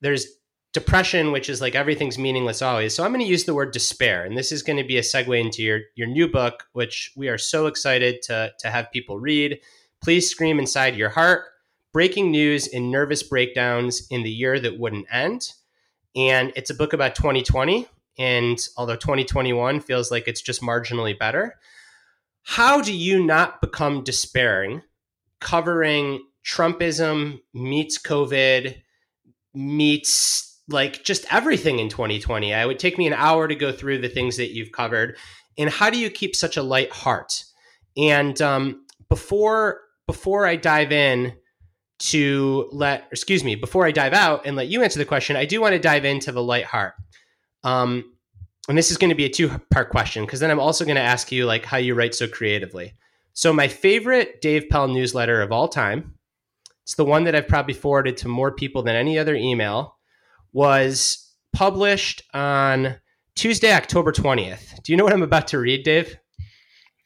[SPEAKER 1] There's depression which is like everything's meaningless always. So I'm going to use the word despair and this is going to be a segue into your your new book which we are so excited to to have people read. Please scream inside your heart. Breaking news and nervous breakdowns in the year that wouldn't end and it's a book about 2020. And although 2021 feels like it's just marginally better, how do you not become despairing covering Trumpism meets COVID meets like just everything in 2020? I would take me an hour to go through the things that you've covered. And how do you keep such a light heart? And um, before before I dive in, to let, excuse me, before I dive out and let you answer the question, I do want to dive into the light heart. Um, and this is going to be a two part question because then I'm also going to ask you like how you write so creatively. So my favorite Dave Pell newsletter of all time, it's the one that I've probably forwarded to more people than any other email, was published on Tuesday, October 20th. Do you know what I'm about to read, Dave?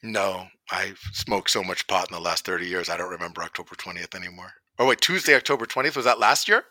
[SPEAKER 3] No, I've smoked so much pot in the last 30 years, I don't remember October 20th anymore. Oh wait, Tuesday, October twentieth. Was that last year?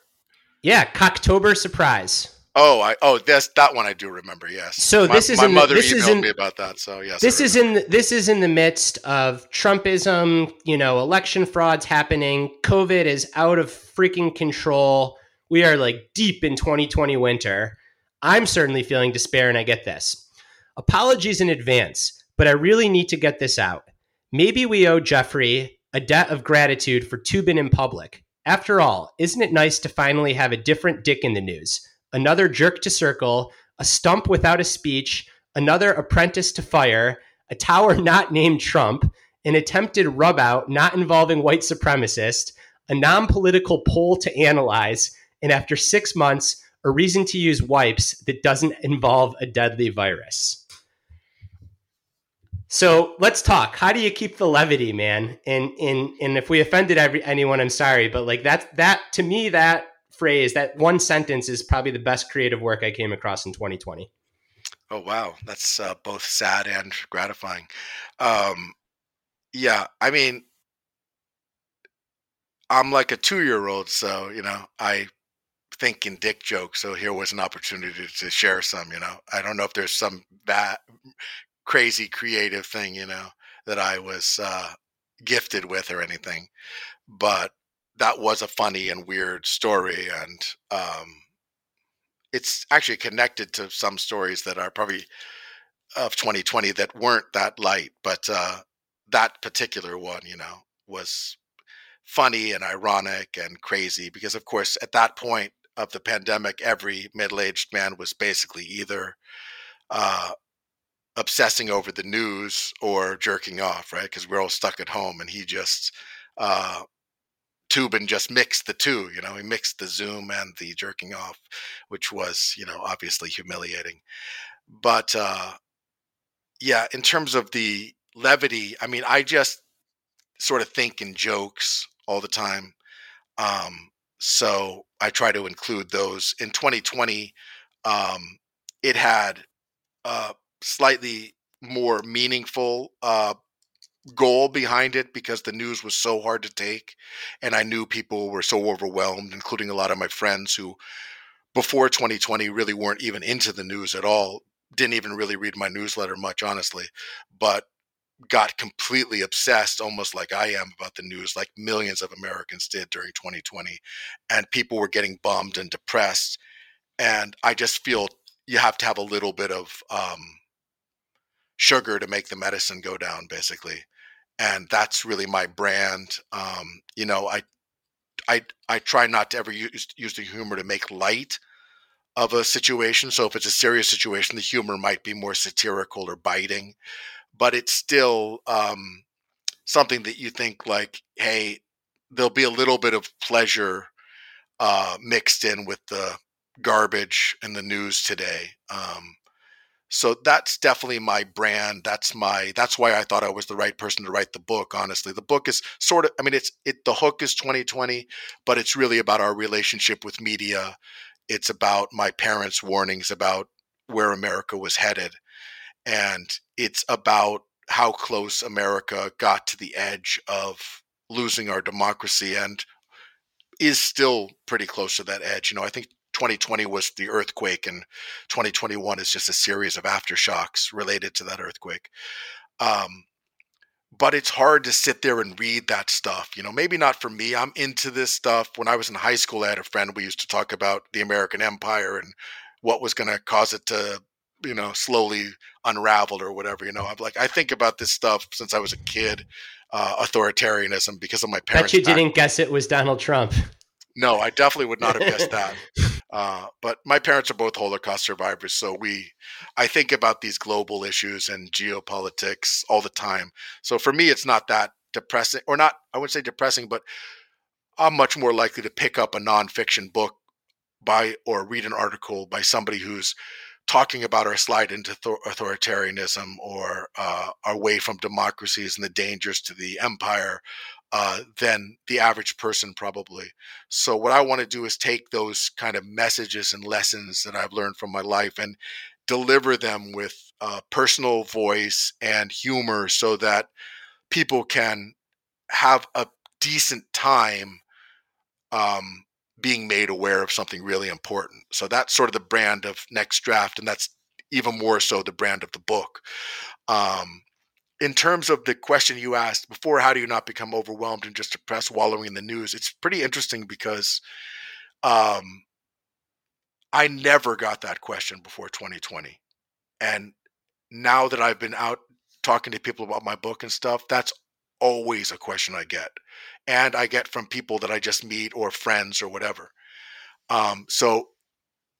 [SPEAKER 1] Yeah, Cocktober surprise.
[SPEAKER 3] Oh, I oh this that one I do remember. Yes.
[SPEAKER 1] So my, this is
[SPEAKER 3] my
[SPEAKER 1] in
[SPEAKER 3] mother
[SPEAKER 1] the, this
[SPEAKER 3] emailed
[SPEAKER 1] is in,
[SPEAKER 3] me about that. So yes.
[SPEAKER 1] This is in this is in the midst of Trumpism. You know, election frauds happening. COVID is out of freaking control. We are like deep in 2020 winter. I'm certainly feeling despair, and I get this. Apologies in advance, but I really need to get this out. Maybe we owe Jeffrey a debt of gratitude for Toobin in public. After all, isn't it nice to finally have a different dick in the news? Another jerk to circle, a stump without a speech, another apprentice to fire, a tower not named Trump, an attempted rub out not involving white supremacist, a non political poll to analyze, and after six months, a reason to use wipes that doesn't involve a deadly virus. So let's talk. How do you keep the levity, man? And and and if we offended every, anyone, I'm sorry, but like that that to me that phrase, that one sentence is probably the best creative work I came across in 2020.
[SPEAKER 3] Oh wow, that's uh, both sad and gratifying. Um, yeah, I mean, I'm like a two year old, so you know, I think in dick jokes. So here was an opportunity to share some. You know, I don't know if there's some bad crazy creative thing, you know, that I was uh, gifted with or anything. But that was a funny and weird story. And um, it's actually connected to some stories that are probably of 2020 that weren't that light. But uh, that particular one, you know, was funny and ironic and crazy because, of course, at that point of the pandemic, every middle aged man was basically either uh, obsessing over the news or jerking off, right? Because we're all stuck at home, and he just uh, Toobin just mixed the two. You know, he mixed the Zoom and the jerking off, which was you know obviously humiliating. But uh, yeah, in terms of the levity, I mean, I just sort of think in jokes all the time. Um, so I try to include those. In 2020, um, it had a slightly more meaningful uh, goal behind it because the news was so hard to take. And I knew people were so overwhelmed, including a lot of my friends who, before 2020, really weren't even into the news at all. Didn't even really read my newsletter much, honestly. But got completely obsessed, almost like I am about the news, like millions of Americans did during 2020. And people were getting bummed and depressed. And I just feel you have to have a little bit of um, sugar to make the medicine go down, basically. And that's really my brand. Um, you know, I, I, I try not to ever use, use the humor to make light of a situation. So if it's a serious situation, the humor might be more satirical or biting but it's still um, something that you think like, hey, there'll be a little bit of pleasure uh, mixed in with the garbage in the news today. Um, so that's definitely my brand. That's my. That's why I thought I was the right person to write the book. Honestly, the book is sort of. I mean, it's it. The hook is 2020, but it's really about our relationship with media. It's about my parents' warnings about where America was headed, and it's about how close America got to the edge of losing our democracy and is still pretty close to that edge. You know, I think 2020 was the earthquake and 2021 is just a series of aftershocks related to that earthquake. Um, but it's hard to sit there and read that stuff. You know, maybe not for me. I'm into this stuff. When I was in high school, I had a friend we used to talk about the American Empire and what was going to cause it to you know slowly unravel or whatever you know i'm like i think about this stuff since i was a kid uh, authoritarianism because of my parents
[SPEAKER 1] bet you didn't guess it was donald trump
[SPEAKER 3] no i definitely would not have guessed that uh, but my parents are both holocaust survivors so we i think about these global issues and geopolitics all the time. So for me it's not that depressing or not i wouldn't say depressing but i'm much more likely to pick up a nonfiction book by or read an article by somebody who's talking about our slide into authoritarianism or uh, our way from democracies and the dangers to the empire uh, than the average person probably. So what I want to do is take those kind of messages and lessons that I've learned from my life and deliver them with personal voice and humor so that people can have a decent time um, being made aware of something really important. So that's sort of the brand of Next Draft, and that's even more so the brand of the book. Um, in terms of the question you asked before, how do you not become overwhelmed and just depressed wallowing in the news? It's pretty interesting because um, I never got that question before 2020. And now that I've been out talking to people about my book and stuff, that's always a question I get. And I get from people that I just meet or friends or whatever. Um, so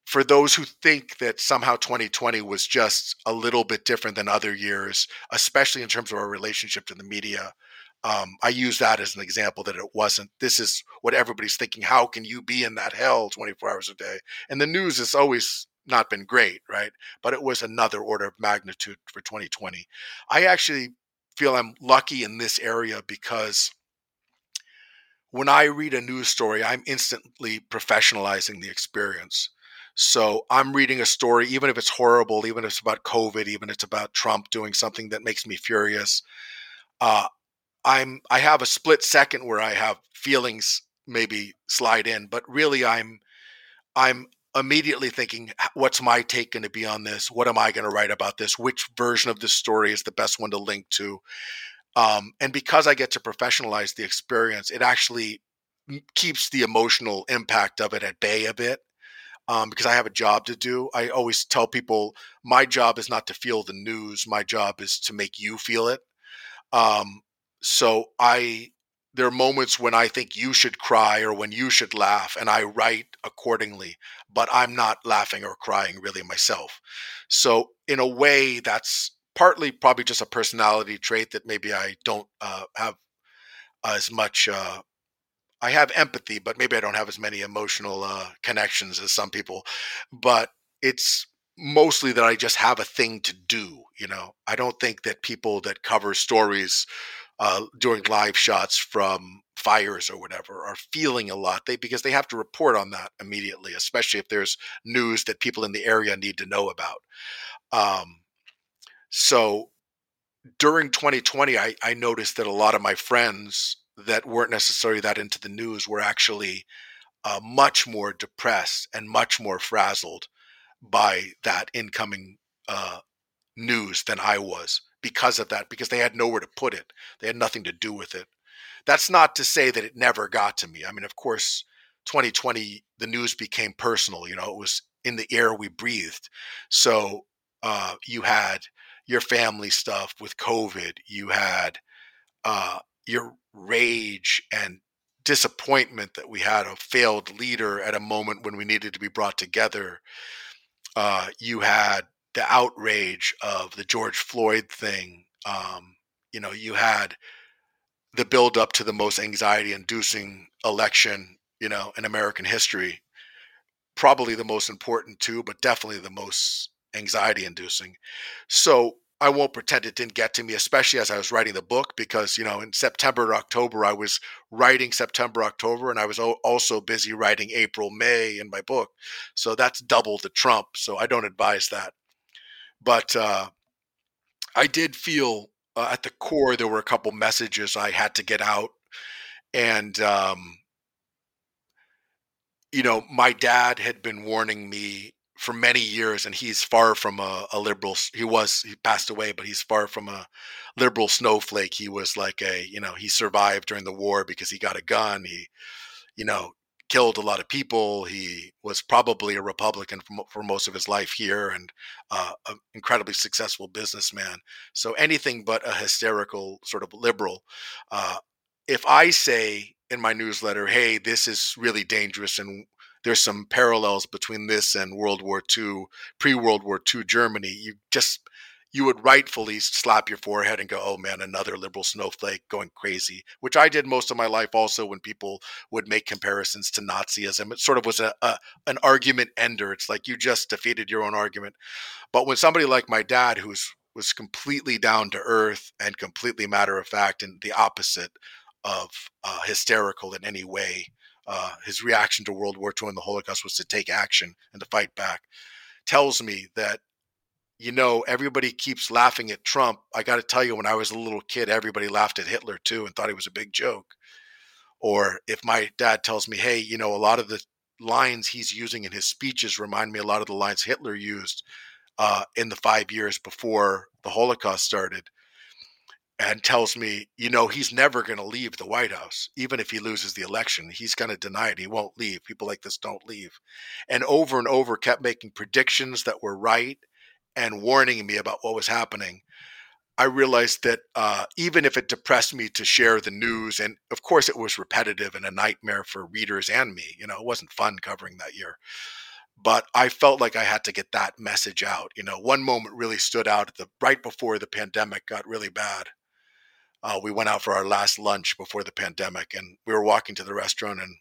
[SPEAKER 3] for those who think that somehow 2020 was just a little bit different than other years, especially in terms of our relationship to the media, um, I use that as an example that it wasn't. This is what everybody's thinking. How can you be in that hell 24 hours a day? And the news has always not been great, right? But it was another order of magnitude for 2020. I actually feel I'm lucky in this area because when I read a news story, I'm instantly professionalizing the experience. So I'm reading a story, even if it's horrible, even if it's about COVID, even if it's about Trump doing something that makes me furious. Uh, I'm I have a split second where I have feelings maybe slide in, but really I'm I'm immediately thinking, what's my take going to be on this? What am I going to write about this? Which version of this story is the best one to link to? Um, and because I get to professionalize the experience, it actually keeps the emotional impact of it at bay a bit. Um, because I have a job to do. I always tell people my job is not to feel the news. My job is to make you feel it. Um, so I there are moments when I think you should cry or when you should laugh, and I write accordingly, but I'm not laughing or crying really myself. So, in a way, that's partly probably just a personality trait that maybe I don't uh, have as much. Uh, I have empathy, but maybe I don't have as many emotional uh, connections as some people. But it's mostly that I just have a thing to do. You know, I don't think that people that cover stories uh, doing live shots from fires or whatever are feeling a lot they because they have to report on that immediately especially if there's news that people in the area need to know about um, so during 2020 I, I noticed that a lot of my friends that weren't necessarily that into the news were actually uh, much more depressed and much more frazzled by that incoming uh, news than I was because of that, because they had nowhere to put it. They had nothing to do with it. That's not to say that it never got to me. I mean, of course, 2020, the news became personal. You know, it was in the air we breathed. So uh, you had your family stuff with COVID. You had uh, your rage and disappointment that we had a failed leader at a moment when we needed to be brought together. Uh, you had the outrage of the George Floyd thing. Um, you know, you had the build up to the most anxiety inducing election, you know, in American history. Probably the most important too, but definitely the most anxiety inducing. So I won't pretend it didn't get to me, especially as I was writing the book, because you know in September October I was writing September, October, and I was also busy writing April, May in my book. So that's double the Trump. So I don't advise that. But uh, I did feel uh, at the core there were a couple messages I had to get out, and um, you know my dad had been warning me for many years, and he's far from a, a, liberal. He was he passed away, but he's far from a liberal snowflake. He was like a you know he survived during the war because he got a gun. He you know killed a lot of people. He was probably a Republican for, for most of his life here, and uh, an incredibly successful businessman. So anything but a hysterical sort of liberal. Uh, if I say in my newsletter, "Hey, this is really dangerous," and there's some parallels between this and World War II, pre World War II Germany. You just you would rightfully slap your forehead and go, "Oh man, another liberal snowflake going crazy," which I did most of my life. Also, when people would make comparisons to Nazism, it sort of was a, a an argument ender. It's like you just defeated your own argument. But when somebody like my dad, who's was completely down to earth and completely matter of fact, and the opposite of uh, hysterical in any way, uh, his reaction to World War II and the Holocaust was to take action and to fight back, tells me that, you know, everybody keeps laughing at Trump. I got to tell you, when I was a little kid, everybody laughed at Hitler too and thought he was a big joke. Or if my dad tells me, hey, you know, a lot of the lines he's using in his speeches remind me a lot of the lines Hitler used uh, in the five years before the Holocaust started and tells me, you know, he's never going to leave the White House, even if he loses the election. He's going to deny it. He won't leave. People like this don't leave. And over and over kept making predictions that were right and warning me about what was happening. I realized that uh, even if it depressed me to share the news, and of course it was repetitive and a nightmare for readers and me, you know, it wasn't fun covering that year. But I felt like I had to get that message out. You know, one moment really stood out the right before the pandemic got really bad uh, we went out for our last lunch before the pandemic, and we were walking to the restaurant, and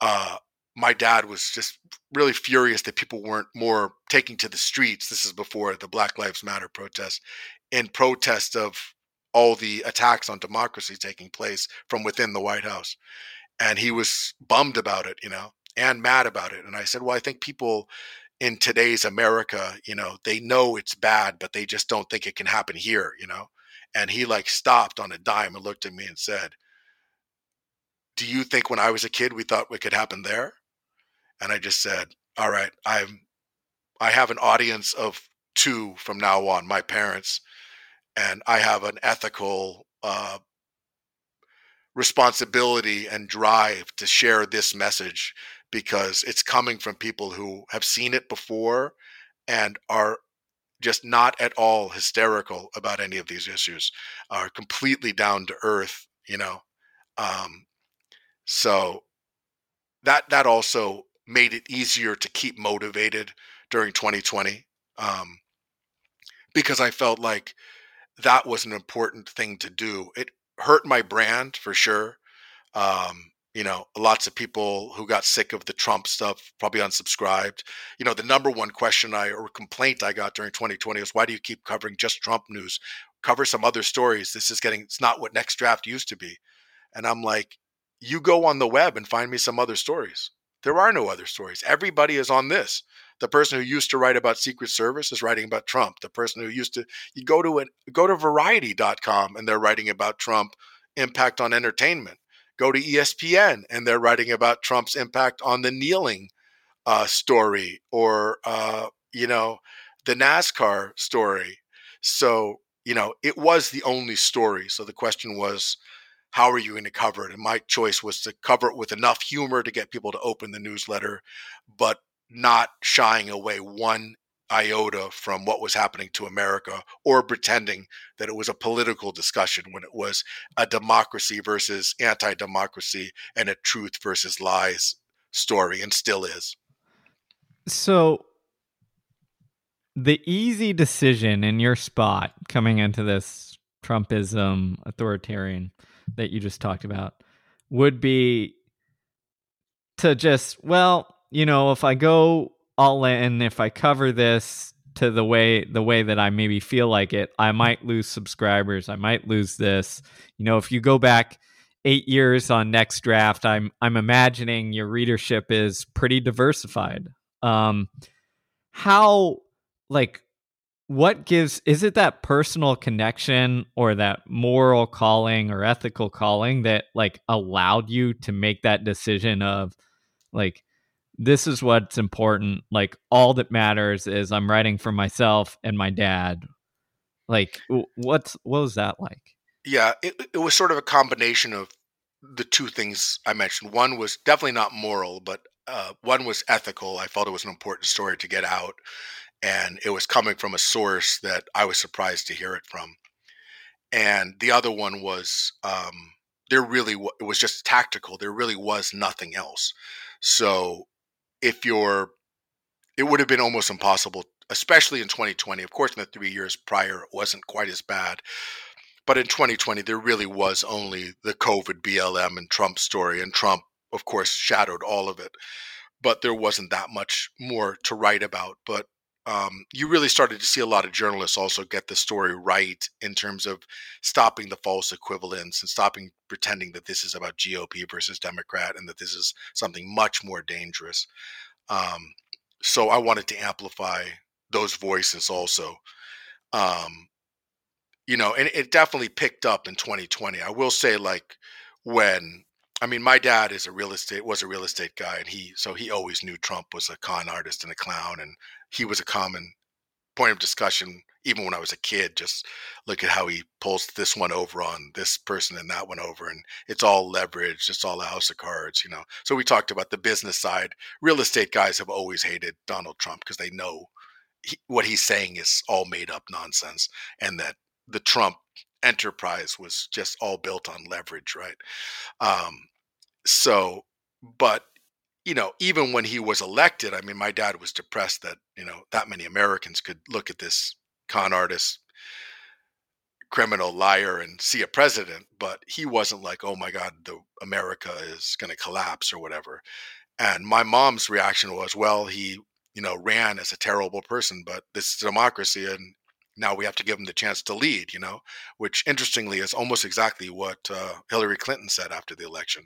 [SPEAKER 3] uh, my dad was just really furious that people weren't more taking to the streets. This is before the Black Lives Matter protest, in protest of all the attacks on democracy taking place from within the White House, and he was bummed about it, you know, and mad about it. And I said, well, I think people in today's America, you know, they know it's bad, but they just don't think it can happen here, you know and he like stopped on a dime and looked at me and said, "Do you think when I was a kid we thought it could happen there?" And I just said, "All right, I'm I have an audience of two from now on, my parents, and I have an ethical uh, responsibility and drive to share this message because it's coming from people who have seen it before and are just not at all hysterical about any of these issues, are completely down to earth, you know. Um, so that that also made it easier to keep motivated during 2020. Um, because I felt like that was an important thing to do. It hurt my brand for sure. Um, you know, lots of people who got sick of the Trump stuff probably unsubscribed. You know, the number one question I or complaint I got during 2020 was why do you keep covering just Trump news? Cover some other stories. This is getting it's not what next draft used to be. And I'm like, you go on the web and find me some other stories. There are no other stories. Everybody is on this. The person who used to write about Secret Service is writing about Trump. The person who used to you go to it go to variety.com and they're writing about Trump impact on entertainment go to ESPN and they're writing about Trump's impact on the kneeling uh, story or, uh, you know, the NASCAR story. So, you know, it was the only story. So the question was, how are you going to cover it? And my choice was to cover it with enough humor to get people to open the newsletter, but not shying away one iota from what was happening to America or pretending that it was a political discussion when it was a democracy versus anti democracy and a truth versus lies story and still is.
[SPEAKER 2] So, the easy decision in your spot coming into this Trumpism authoritarian that you just talked about would be to just, well, you know, if I go all in if I cover this to the way the way that I maybe feel like it, I might lose subscribers. I might lose this. You know, if you go back eight years on next draft, I'm I'm imagining your readership is pretty diversified. Um, how like what gives is it that personal connection or that moral calling or ethical calling that like allowed you to make that decision of like this is what's important. Like all that matters is I'm writing for myself and my dad. Like what's what was that like?
[SPEAKER 3] Yeah, it, it was sort of a combination of the two things I mentioned. One was definitely not moral, but uh, one was ethical. I felt it was an important story to get out, and it was coming from a source that I was surprised to hear it from. And the other one was um, there really w- it was just tactical. There really was nothing else. So if you're it would have been almost impossible especially in 2020 of course in the three years prior it wasn't quite as bad but in 2020 there really was only the covid blm and trump story and trump of course shadowed all of it but there wasn't that much more to write about but um, you really started to see a lot of journalists also get the story right in terms of stopping the false equivalence and stopping pretending that this is about GOP versus Democrat and that this is something much more dangerous. Um, so I wanted to amplify those voices also. Um, you know, and it definitely picked up in 2020. I will say, like, when I mean, my dad is a real estate was a real estate guy, and he so he always knew Trump was a con artist and a clown, and he was a common point of discussion even when I was a kid. Just look at how he pulls this one over on this person and that one over, and it's all leverage, It's all a house of cards, you know. So we talked about the business side. Real estate guys have always hated Donald Trump because they know he, what he's saying is all made up nonsense, and that the Trump enterprise was just all built on leverage, right? Um, so, but you know, even when he was elected, I mean, my dad was depressed that you know that many Americans could look at this con artist, criminal, liar, and see a president, but he wasn't like, "Oh my God, the America is going to collapse" or whatever. And my mom's reaction was, "Well, he, you know, ran as a terrible person, but this is democracy, and now we have to give him the chance to lead." You know, which interestingly is almost exactly what uh, Hillary Clinton said after the election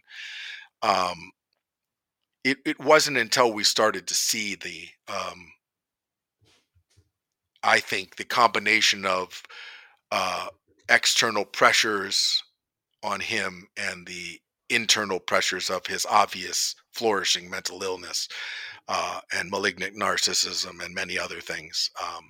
[SPEAKER 3] um, it, it wasn't until we started to see the um, I think the combination of uh, external pressures on him and the internal pressures of his obvious flourishing mental illness uh, and malignant narcissism and many other things um,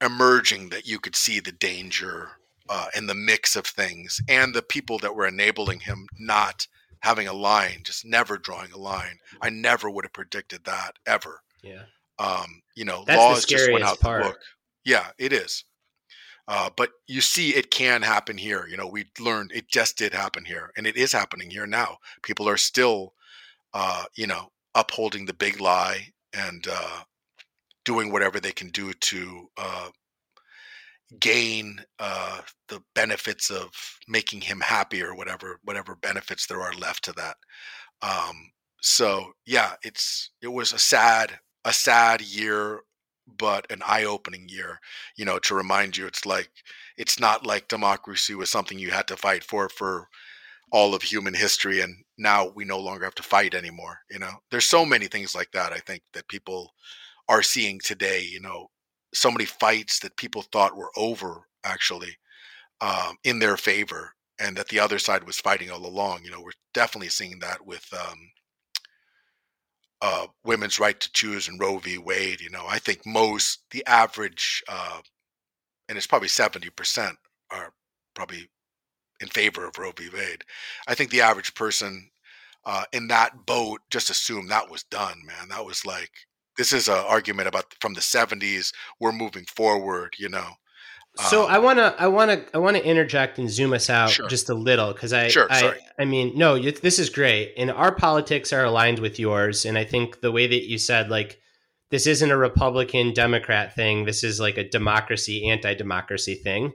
[SPEAKER 3] emerging that you could see the danger uh, and the mix of things and the people that were enabling him not having a line, just never drawing a line. I never would have predicted that ever.
[SPEAKER 1] Yeah.
[SPEAKER 3] Um, you know,
[SPEAKER 1] That's
[SPEAKER 3] laws just went out
[SPEAKER 1] part.
[SPEAKER 3] the book. Yeah, it is. Uh, but you see, it can happen here. You know, we learned it just did happen here, and it is happening here now. People are still, uh, you know, upholding the big lie and uh, doing whatever they can do to uh, gain uh, the benefits of making him happy or whatever whatever benefits there are left to that. Um, so yeah, it's it was a sad a sad year, but an eye opening year. You know, to remind you, it's like it's not like democracy was something you had to fight for for all of human history and now we no longer have to fight anymore you know there's so many things like that i think that people are seeing today you know so many fights that people thought were over actually um, in their favor and that the other side was fighting all along you know we're definitely seeing that with um, uh, women's right to choose and roe v wade you know i think most the average uh, and it's probably 70% are probably in favor of Roe v. Wade. I think the average person uh, in that boat just assumed that was done, man. That was like this is an argument about from the 70s. We're moving forward, you know.
[SPEAKER 1] So um, I want to I want to I want to interject and zoom us out sure. just a little because I
[SPEAKER 3] sure,
[SPEAKER 1] I,
[SPEAKER 3] sorry.
[SPEAKER 1] I mean no this is great and our politics are aligned with yours and I think the way that you said like this isn't a Republican Democrat thing this is like a democracy anti democracy thing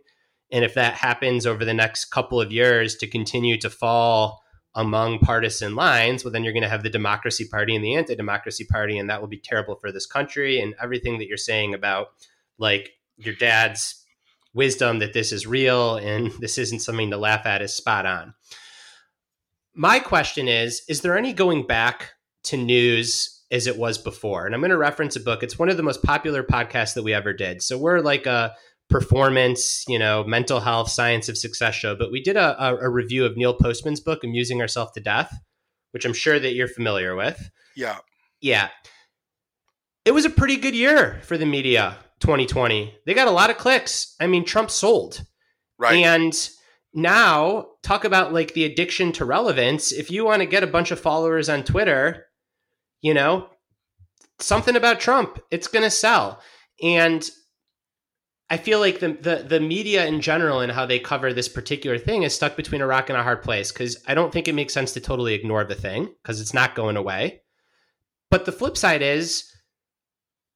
[SPEAKER 1] and if that happens over the next couple of years to continue to fall among partisan lines, well, then you're going to have the Democracy Party and the Anti Democracy Party, and that will be terrible for this country. And everything that you're saying about like your dad's wisdom that this is real and this isn't something to laugh at is spot on. My question is Is there any going back to news as it was before? And I'm going to reference a book. It's one of the most popular podcasts that we ever did. So we're like a performance, you know, mental health, science of success show. But we did a, a, a review of Neil Postman's book, Amusing Ourselves to Death, which I'm sure that you're familiar with.
[SPEAKER 3] Yeah.
[SPEAKER 1] Yeah. It was a pretty good year for the media, 2020. They got a lot of clicks. I mean, Trump sold.
[SPEAKER 3] Right.
[SPEAKER 1] And now, talk about like the addiction to relevance. If you want to get a bunch of followers on Twitter, you know, something about Trump, it's going to sell. And I feel like the, the the media in general and how they cover this particular thing is stuck between a rock and a hard place because I don't think it makes sense to totally ignore the thing because it's not going away. But the flip side is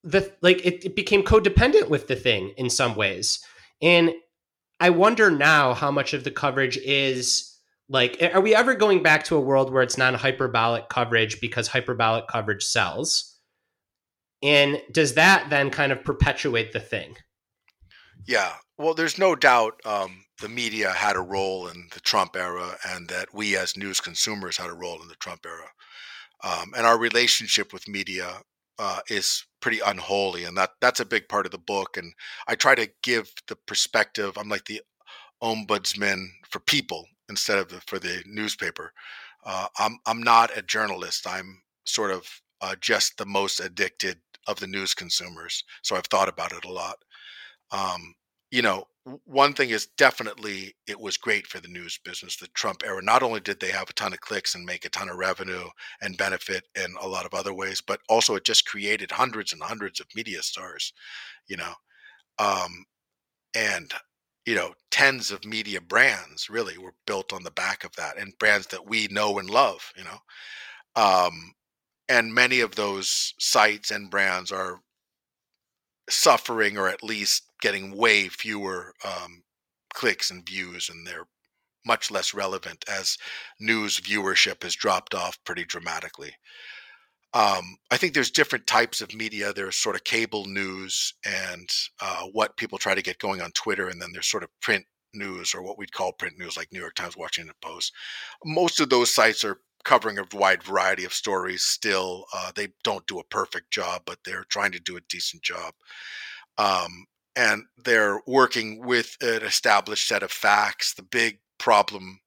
[SPEAKER 1] the like it, it became codependent with the thing in some ways. And I wonder now how much of the coverage is like are we ever going back to a world where it's non hyperbolic coverage because hyperbolic coverage sells? And does that then kind of perpetuate the thing?
[SPEAKER 3] Yeah. Well, there's no doubt um, the media had a role in the Trump era, and that we as news consumers had a role in the Trump era. Um, and our relationship with media uh, is pretty unholy, and that that's a big part of the book. And I try to give the perspective. I'm like the ombudsman for people instead of the, for the newspaper. Uh, I'm I'm not a journalist. I'm sort of uh, just the most addicted of the news consumers. So I've thought about it a lot. Um, you know, one thing is definitely it was great for the news business, the Trump era. Not only did they have a ton of clicks and make a ton of revenue and benefit in a lot of other ways, but also it just created hundreds and hundreds of media stars, you know, um, and you know, tens of media brands really were built on the back of that, and brands that we know and love, you know, um, and many of those sites and brands are suffering or at least getting way fewer um, clicks and views, and they're much less relevant as news viewership has dropped off pretty dramatically. Um, I think there's different types of media. There's sort of cable news and uh, what people try to get going on Twitter, and then there's sort of print news or what we'd call print news, like New York Times, Washington Post. Most of those sites are covering a wide variety of stories still. Uh, they don't do a perfect job, but they're trying to do a decent job. Um, and they're working with an established set of facts. The big problem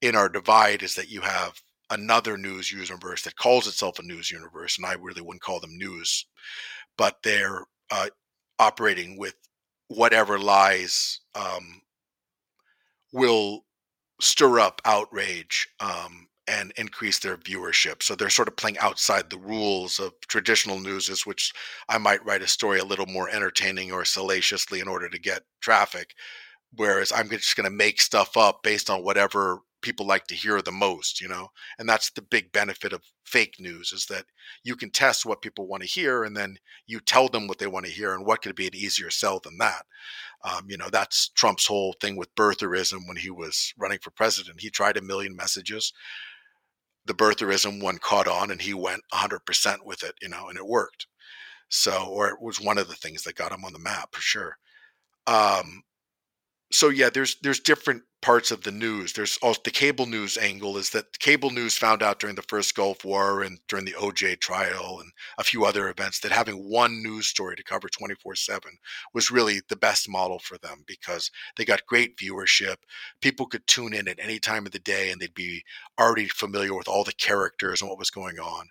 [SPEAKER 3] in our divide is that you have another news universe that calls itself a news universe, and I really wouldn't call them news, but they're uh, operating with whatever lies um, will stir up outrage um, and increase their viewership. So they're sort of playing outside the rules of traditional newses, which I might write a story a little more entertaining or salaciously in order to get traffic. Whereas I'm just going to make stuff up based on whatever people like to hear the most, you know? And that's the big benefit of fake news is that you can test what people want to hear and then you tell them what they want to hear. And what could be an easier sell than that? Um, you know, that's Trump's whole thing with birtherism when he was running for president. He tried a million messages. The birtherism one caught on and he went 100% with it, you know, and it worked. So, or it was one of the things that got him on the map for sure. Um, so yeah, there's there's different parts of the news. There's also the cable news angle is that cable news found out during the first Gulf War and during the OJ trial and a few other events that having one news story to cover 24/7 was really the best model for them because they got great viewership. People could tune in at any time of the day and they'd be already familiar with all the characters and what was going on.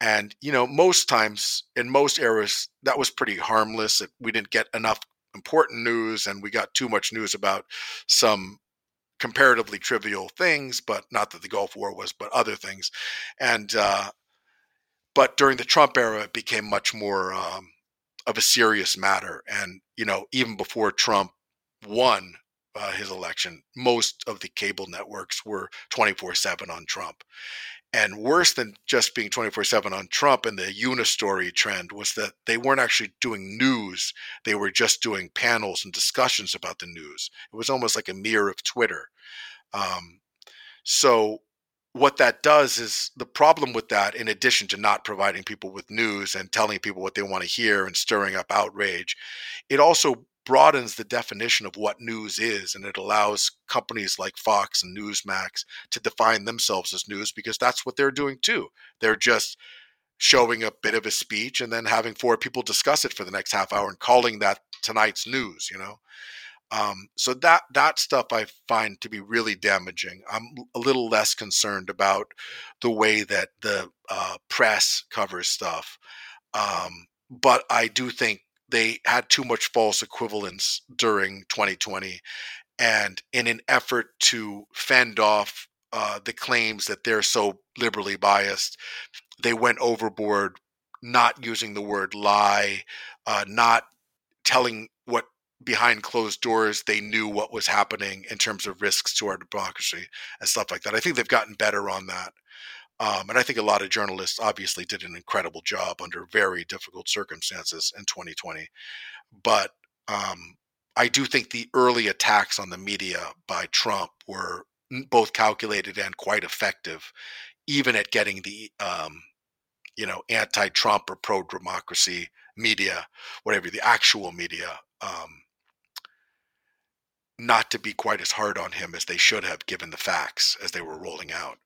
[SPEAKER 3] And you know, most times in most eras that was pretty harmless. We didn't get enough important news and we got too much news about some comparatively trivial things, but not that the Gulf War was, but other things. And uh, but during the Trump era, it became much more um, of a serious matter. And you know, even before Trump won uh, his election, most of the cable networks were twenty four seven on Trump. And worse than just being 24 7 on Trump and the unistory trend was that they weren't actually doing news. They were just doing panels and discussions about the news. It was almost like a mirror of Twitter. Um, so, what that does is the problem with that, in addition to not providing people with news and telling people what they want to hear and stirring up outrage, it also broadens the definition of what news is and it allows companies like Fox and Newsmax to define themselves as news because that's what they're doing too. They're just showing a bit of a speech and then having four people discuss it for the next half hour and calling that tonight's news, you know. Um, so that that stuff I find to be really damaging. I'm a little less concerned about the way that the uh, press covers stuff, um, but I do think they had too much false equivalence during 2020. And in an effort to fend off uh, the claims that they're so liberally biased, they went overboard, not using the word lie, uh, not telling what behind closed doors they knew what was happening in terms of risks to our democracy and stuff like that. I think they've gotten better on that. Um, and I think a lot of journalists obviously did an incredible job under very difficult circumstances in 2020. But um, I do think the early attacks on the media by Trump were both calculated and quite effective, even at getting the um, you know anti-Trump or pro-democracy media, whatever the actual media, um, not to be quite as hard on him as they should have, given the facts as they were rolling out.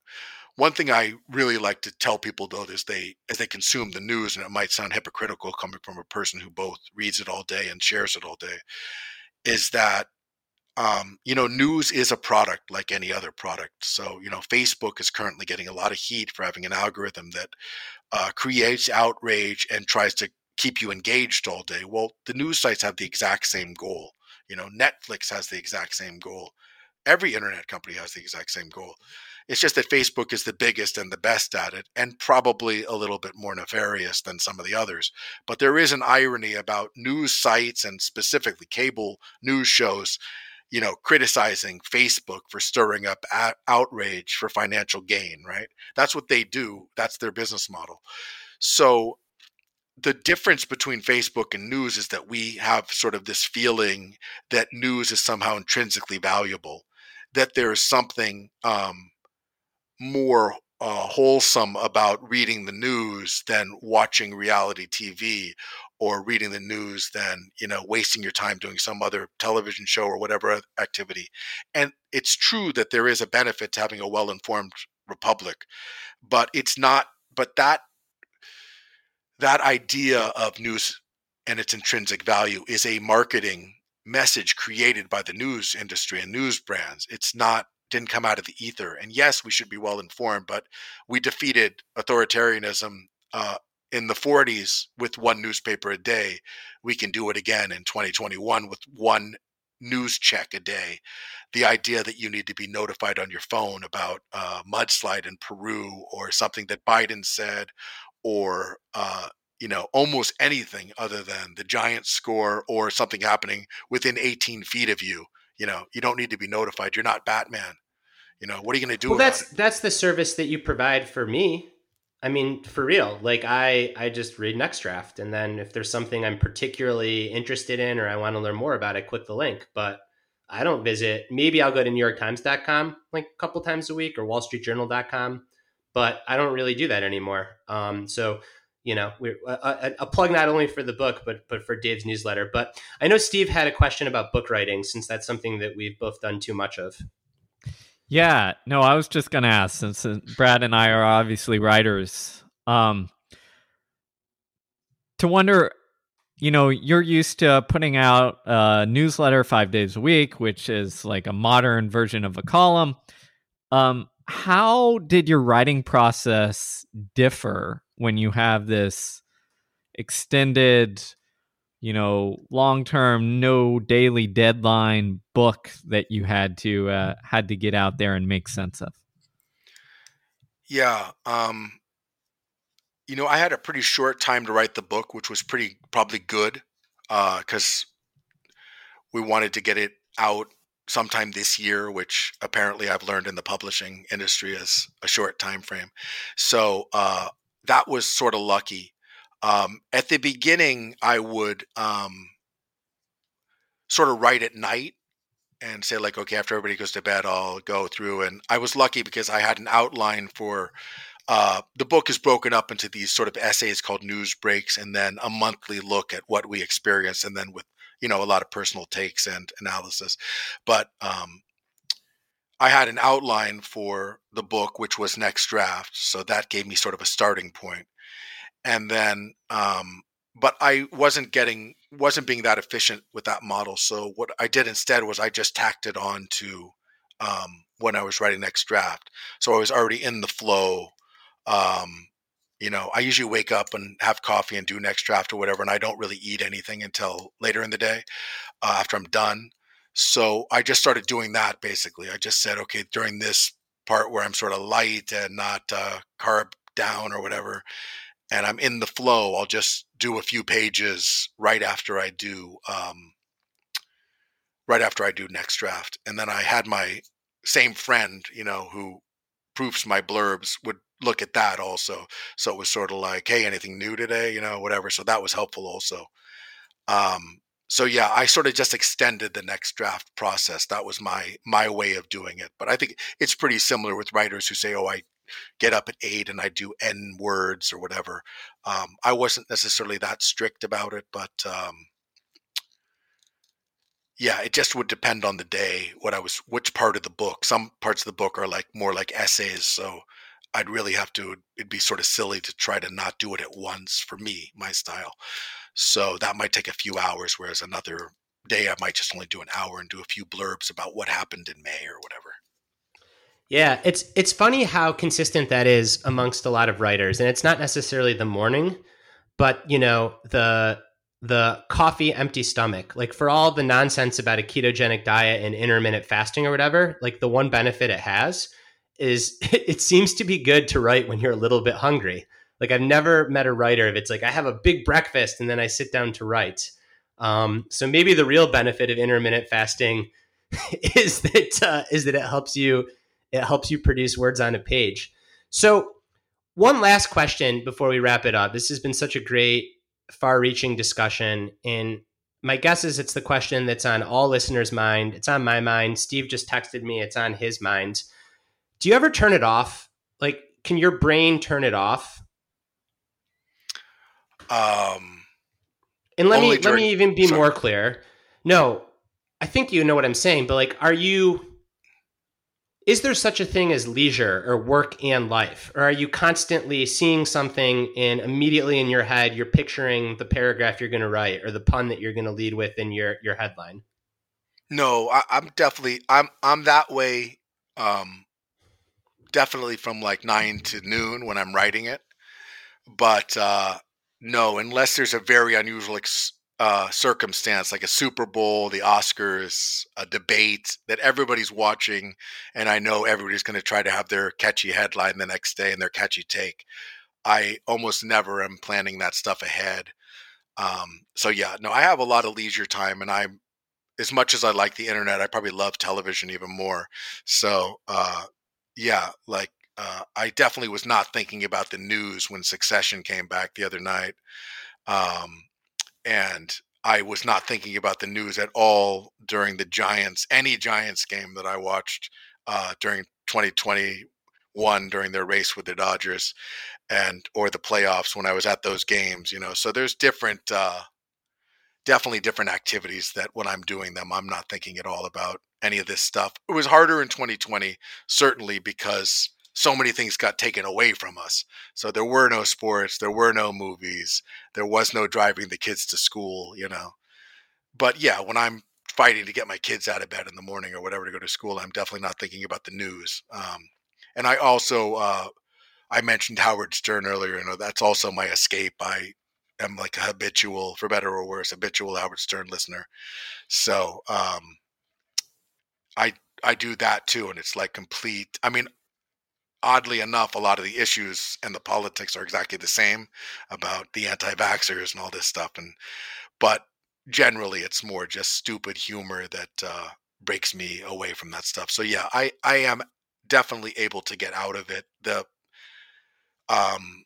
[SPEAKER 3] One thing I really like to tell people though is they as they consume the news, and it might sound hypocritical coming from a person who both reads it all day and shares it all day, is that um, you know news is a product like any other product. So you know Facebook is currently getting a lot of heat for having an algorithm that uh, creates outrage and tries to keep you engaged all day. Well, the news sites have the exact same goal. You know, Netflix has the exact same goal. Every internet company has the exact same goal. It's just that Facebook is the biggest and the best at it, and probably a little bit more nefarious than some of the others. But there is an irony about news sites and specifically cable news shows, you know, criticizing Facebook for stirring up outrage for financial gain, right? That's what they do, that's their business model. So the difference between Facebook and news is that we have sort of this feeling that news is somehow intrinsically valuable, that there is something um, more uh, wholesome about reading the news than watching reality TV or reading the news than you know wasting your time doing some other television show or whatever activity. And it's true that there is a benefit to having a well-informed republic but it's not but that that idea of news and its intrinsic value is a marketing message created by the news industry and news brands it's not didn't come out of the ether. And yes, we should be well informed, but we defeated authoritarianism uh, in the 40s with one newspaper a day. We can do it again in 2021 with one news check a day. The idea that you need to be notified on your phone about a uh, mudslide in Peru or something that Biden said or uh, you know, almost anything other than the Giants score or something happening within 18 feet of you you know, you don't need to be notified. You're not Batman. You know, what are you going to do?
[SPEAKER 1] Well, that's it? that's the service that you provide for me. I mean, for real. Like I I just read Nextdraft, and then if there's something I'm particularly interested in or I want to learn more about, I click the link. But I don't visit. Maybe I'll go to NewYorkTimes.com like a couple times a week or WallStreetJournal.com, but I don't really do that anymore. Um, so you know, a, a, plug not only for the book but but for Dave's newsletter. But I know Steve had a question about book writing since that's something that we've both done too much of.
[SPEAKER 2] Yeah, no, I was just going to ask since Brad and I are obviously writers. Um, to wonder you know, you're used to putting out a newsletter five days a week, which is like a modern version of a column. Um, how did your writing process differ when you have this extended, you know, long term, no daily deadline book that you had to uh, had to get out there and make sense of?
[SPEAKER 3] Yeah, um, you know, I had a pretty short time to write the book, which was pretty probably good because uh, we wanted to get it out sometime this year, which apparently I've learned in the publishing industry is a short time frame. So uh, that was sort of lucky. Um, at the beginning, I would um, sort of write at night and say like, okay, after everybody goes to bed, I'll go through. And I was lucky because I had an outline for uh, the book is broken up into these sort of essays called news breaks and then a monthly look at what we experienced and then with you know a lot of personal takes and analysis but um, i had an outline for the book which was next draft. so that gave me sort of a starting point. and then um, but i wasn't getting wasn't being that efficient with that model so what i did instead was i just tacked it on to um, when i was writing next draft. so i was already in the flow um, you know, I usually wake up and have coffee and do next draft or whatever, and I don't really eat anything until later in the day uh, after I'm done. So I just started doing that basically. I just said, okay, during this part where I'm sort of light and not uh, carb down or whatever, and I'm in the flow, I'll just do a few pages right after I do um, right after I do next draft. And then I had my same friend, you know, who proofs my blurbs would look at that also. So it was sort of like, hey, anything new today, you know, whatever. So that was helpful also. Um, so yeah, I sort of just extended the next draft process. That was my my way of doing it. But I think it's pretty similar with writers who say, "Oh, I get up at eight and I do n words or whatever." Um, I wasn't necessarily that strict about it, but um, yeah, it just would depend on the day what I was, which part of the book. Some parts of the book are like more like essays, so I'd really have to, it'd be sort of silly to try to not do it at once for me, my style. So that might take a few hours, whereas another day I might just only do an hour and do a few blurbs about what happened in May or whatever.
[SPEAKER 1] Yeah, it's it's funny how consistent that is amongst a lot of writers, and it's not necessarily the morning, but you know the the coffee empty stomach. Like for all the nonsense about a ketogenic diet and intermittent fasting or whatever, like the one benefit it has is it seems to be good to write when you're a little bit hungry. Like I've never met a writer if it's like I have a big breakfast and then I sit down to write. Um, so maybe the real benefit of intermittent fasting is that uh, is that it helps you it helps you produce words on a page. So one last question before we wrap it up. This has been such a great far-reaching discussion and my guess is it's the question that's on all listeners' mind. It's on my mind. Steve just texted me. It's on his mind do you ever turn it off? Like, can your brain turn it off?
[SPEAKER 3] Um,
[SPEAKER 1] and let me during, let me even be sorry. more clear. No, I think you know what I'm saying, but like, are you? Is there such a thing as leisure or work and life, or are you constantly seeing something and immediately in your head you're picturing the paragraph you're going to write or the pun that you're going to lead with in your your headline?
[SPEAKER 3] No, I, am definitely I'm I'm that way. Um, definitely from like nine to noon when I'm writing it. But uh, no, unless there's a very unusual ex- uh, circumstance like a Super Bowl, the Oscars, a debate that everybody's watching, and I know everybody's going to try to have their catchy headline the next day and their catchy take. I almost never am planning that stuff ahead. Um, so yeah, no, I have a lot of leisure time, and I'm as much as I like the internet, I probably love television even more. So, uh, yeah, like uh, I definitely was not thinking about the news when Succession came back the other night, um, and I was not thinking about the news at all during the Giants, any Giants game that I watched uh, during 2021 during their race with the Dodgers, and or the playoffs when I was at those games. You know, so there's different. Uh, definitely different activities that when I'm doing them, I'm not thinking at all about any of this stuff. It was harder in 2020, certainly because so many things got taken away from us. So there were no sports, there were no movies, there was no driving the kids to school, you know. But yeah, when I'm fighting to get my kids out of bed in the morning or whatever to go to school, I'm definitely not thinking about the news. Um, and I also, uh, I mentioned Howard Stern earlier. You know, that's also my escape. I am like a habitual, for better or worse, habitual Howard Stern listener. So um, I I do that too, and it's like complete. I mean, oddly enough, a lot of the issues and the politics are exactly the same about the anti-vaxxers and all this stuff, and but generally, it's more just stupid humor that uh, breaks me away from that stuff. So yeah, I I am definitely able to get out of it. The um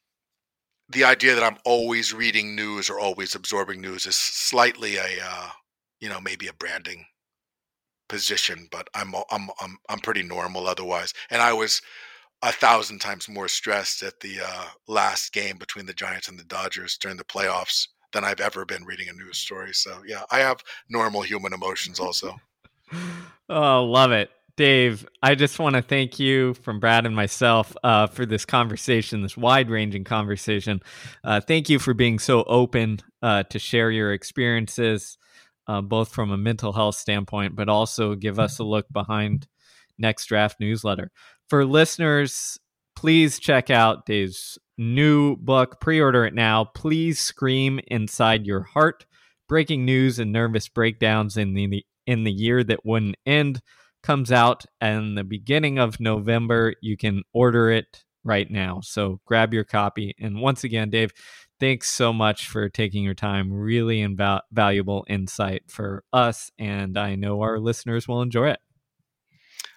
[SPEAKER 3] the idea that I'm always reading news or always absorbing news is slightly a uh, you know maybe a branding position, but I'm I'm I'm I'm pretty normal otherwise. And I was a thousand times more stressed at the uh, last game between the Giants and the Dodgers during the playoffs than I've ever been reading a news story. So yeah, I have normal human emotions also.
[SPEAKER 2] oh, love it. Dave, I just want to thank you from Brad and myself uh, for this conversation, this wide ranging conversation. Uh, thank you for being so open uh, to share your experiences, uh, both from a mental health standpoint, but also give us a look behind Next Draft newsletter. For listeners, please check out Dave's new book. Pre order it now. Please scream inside your heart. Breaking news and nervous breakdowns in the in the year that wouldn't end comes out in the beginning of November. You can order it right now. So grab your copy. And once again, Dave, thanks so much for taking your time. Really invaluable insight for us. And I know our listeners will enjoy it.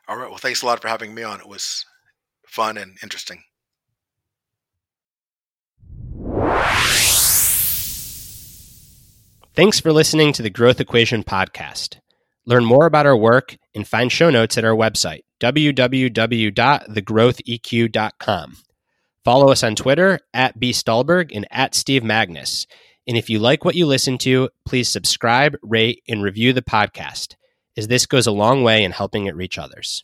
[SPEAKER 3] All right. Well, thanks a lot for having me on. It was fun and interesting.
[SPEAKER 1] Thanks for listening to the Growth Equation podcast. Learn more about our work and find show notes at our website, www.thegrowtheq.com. Follow us on Twitter at B. Stulberg and at Steve Magness. And if you like what you listen to, please subscribe, rate, and review the podcast, as this goes a long way in helping it reach others.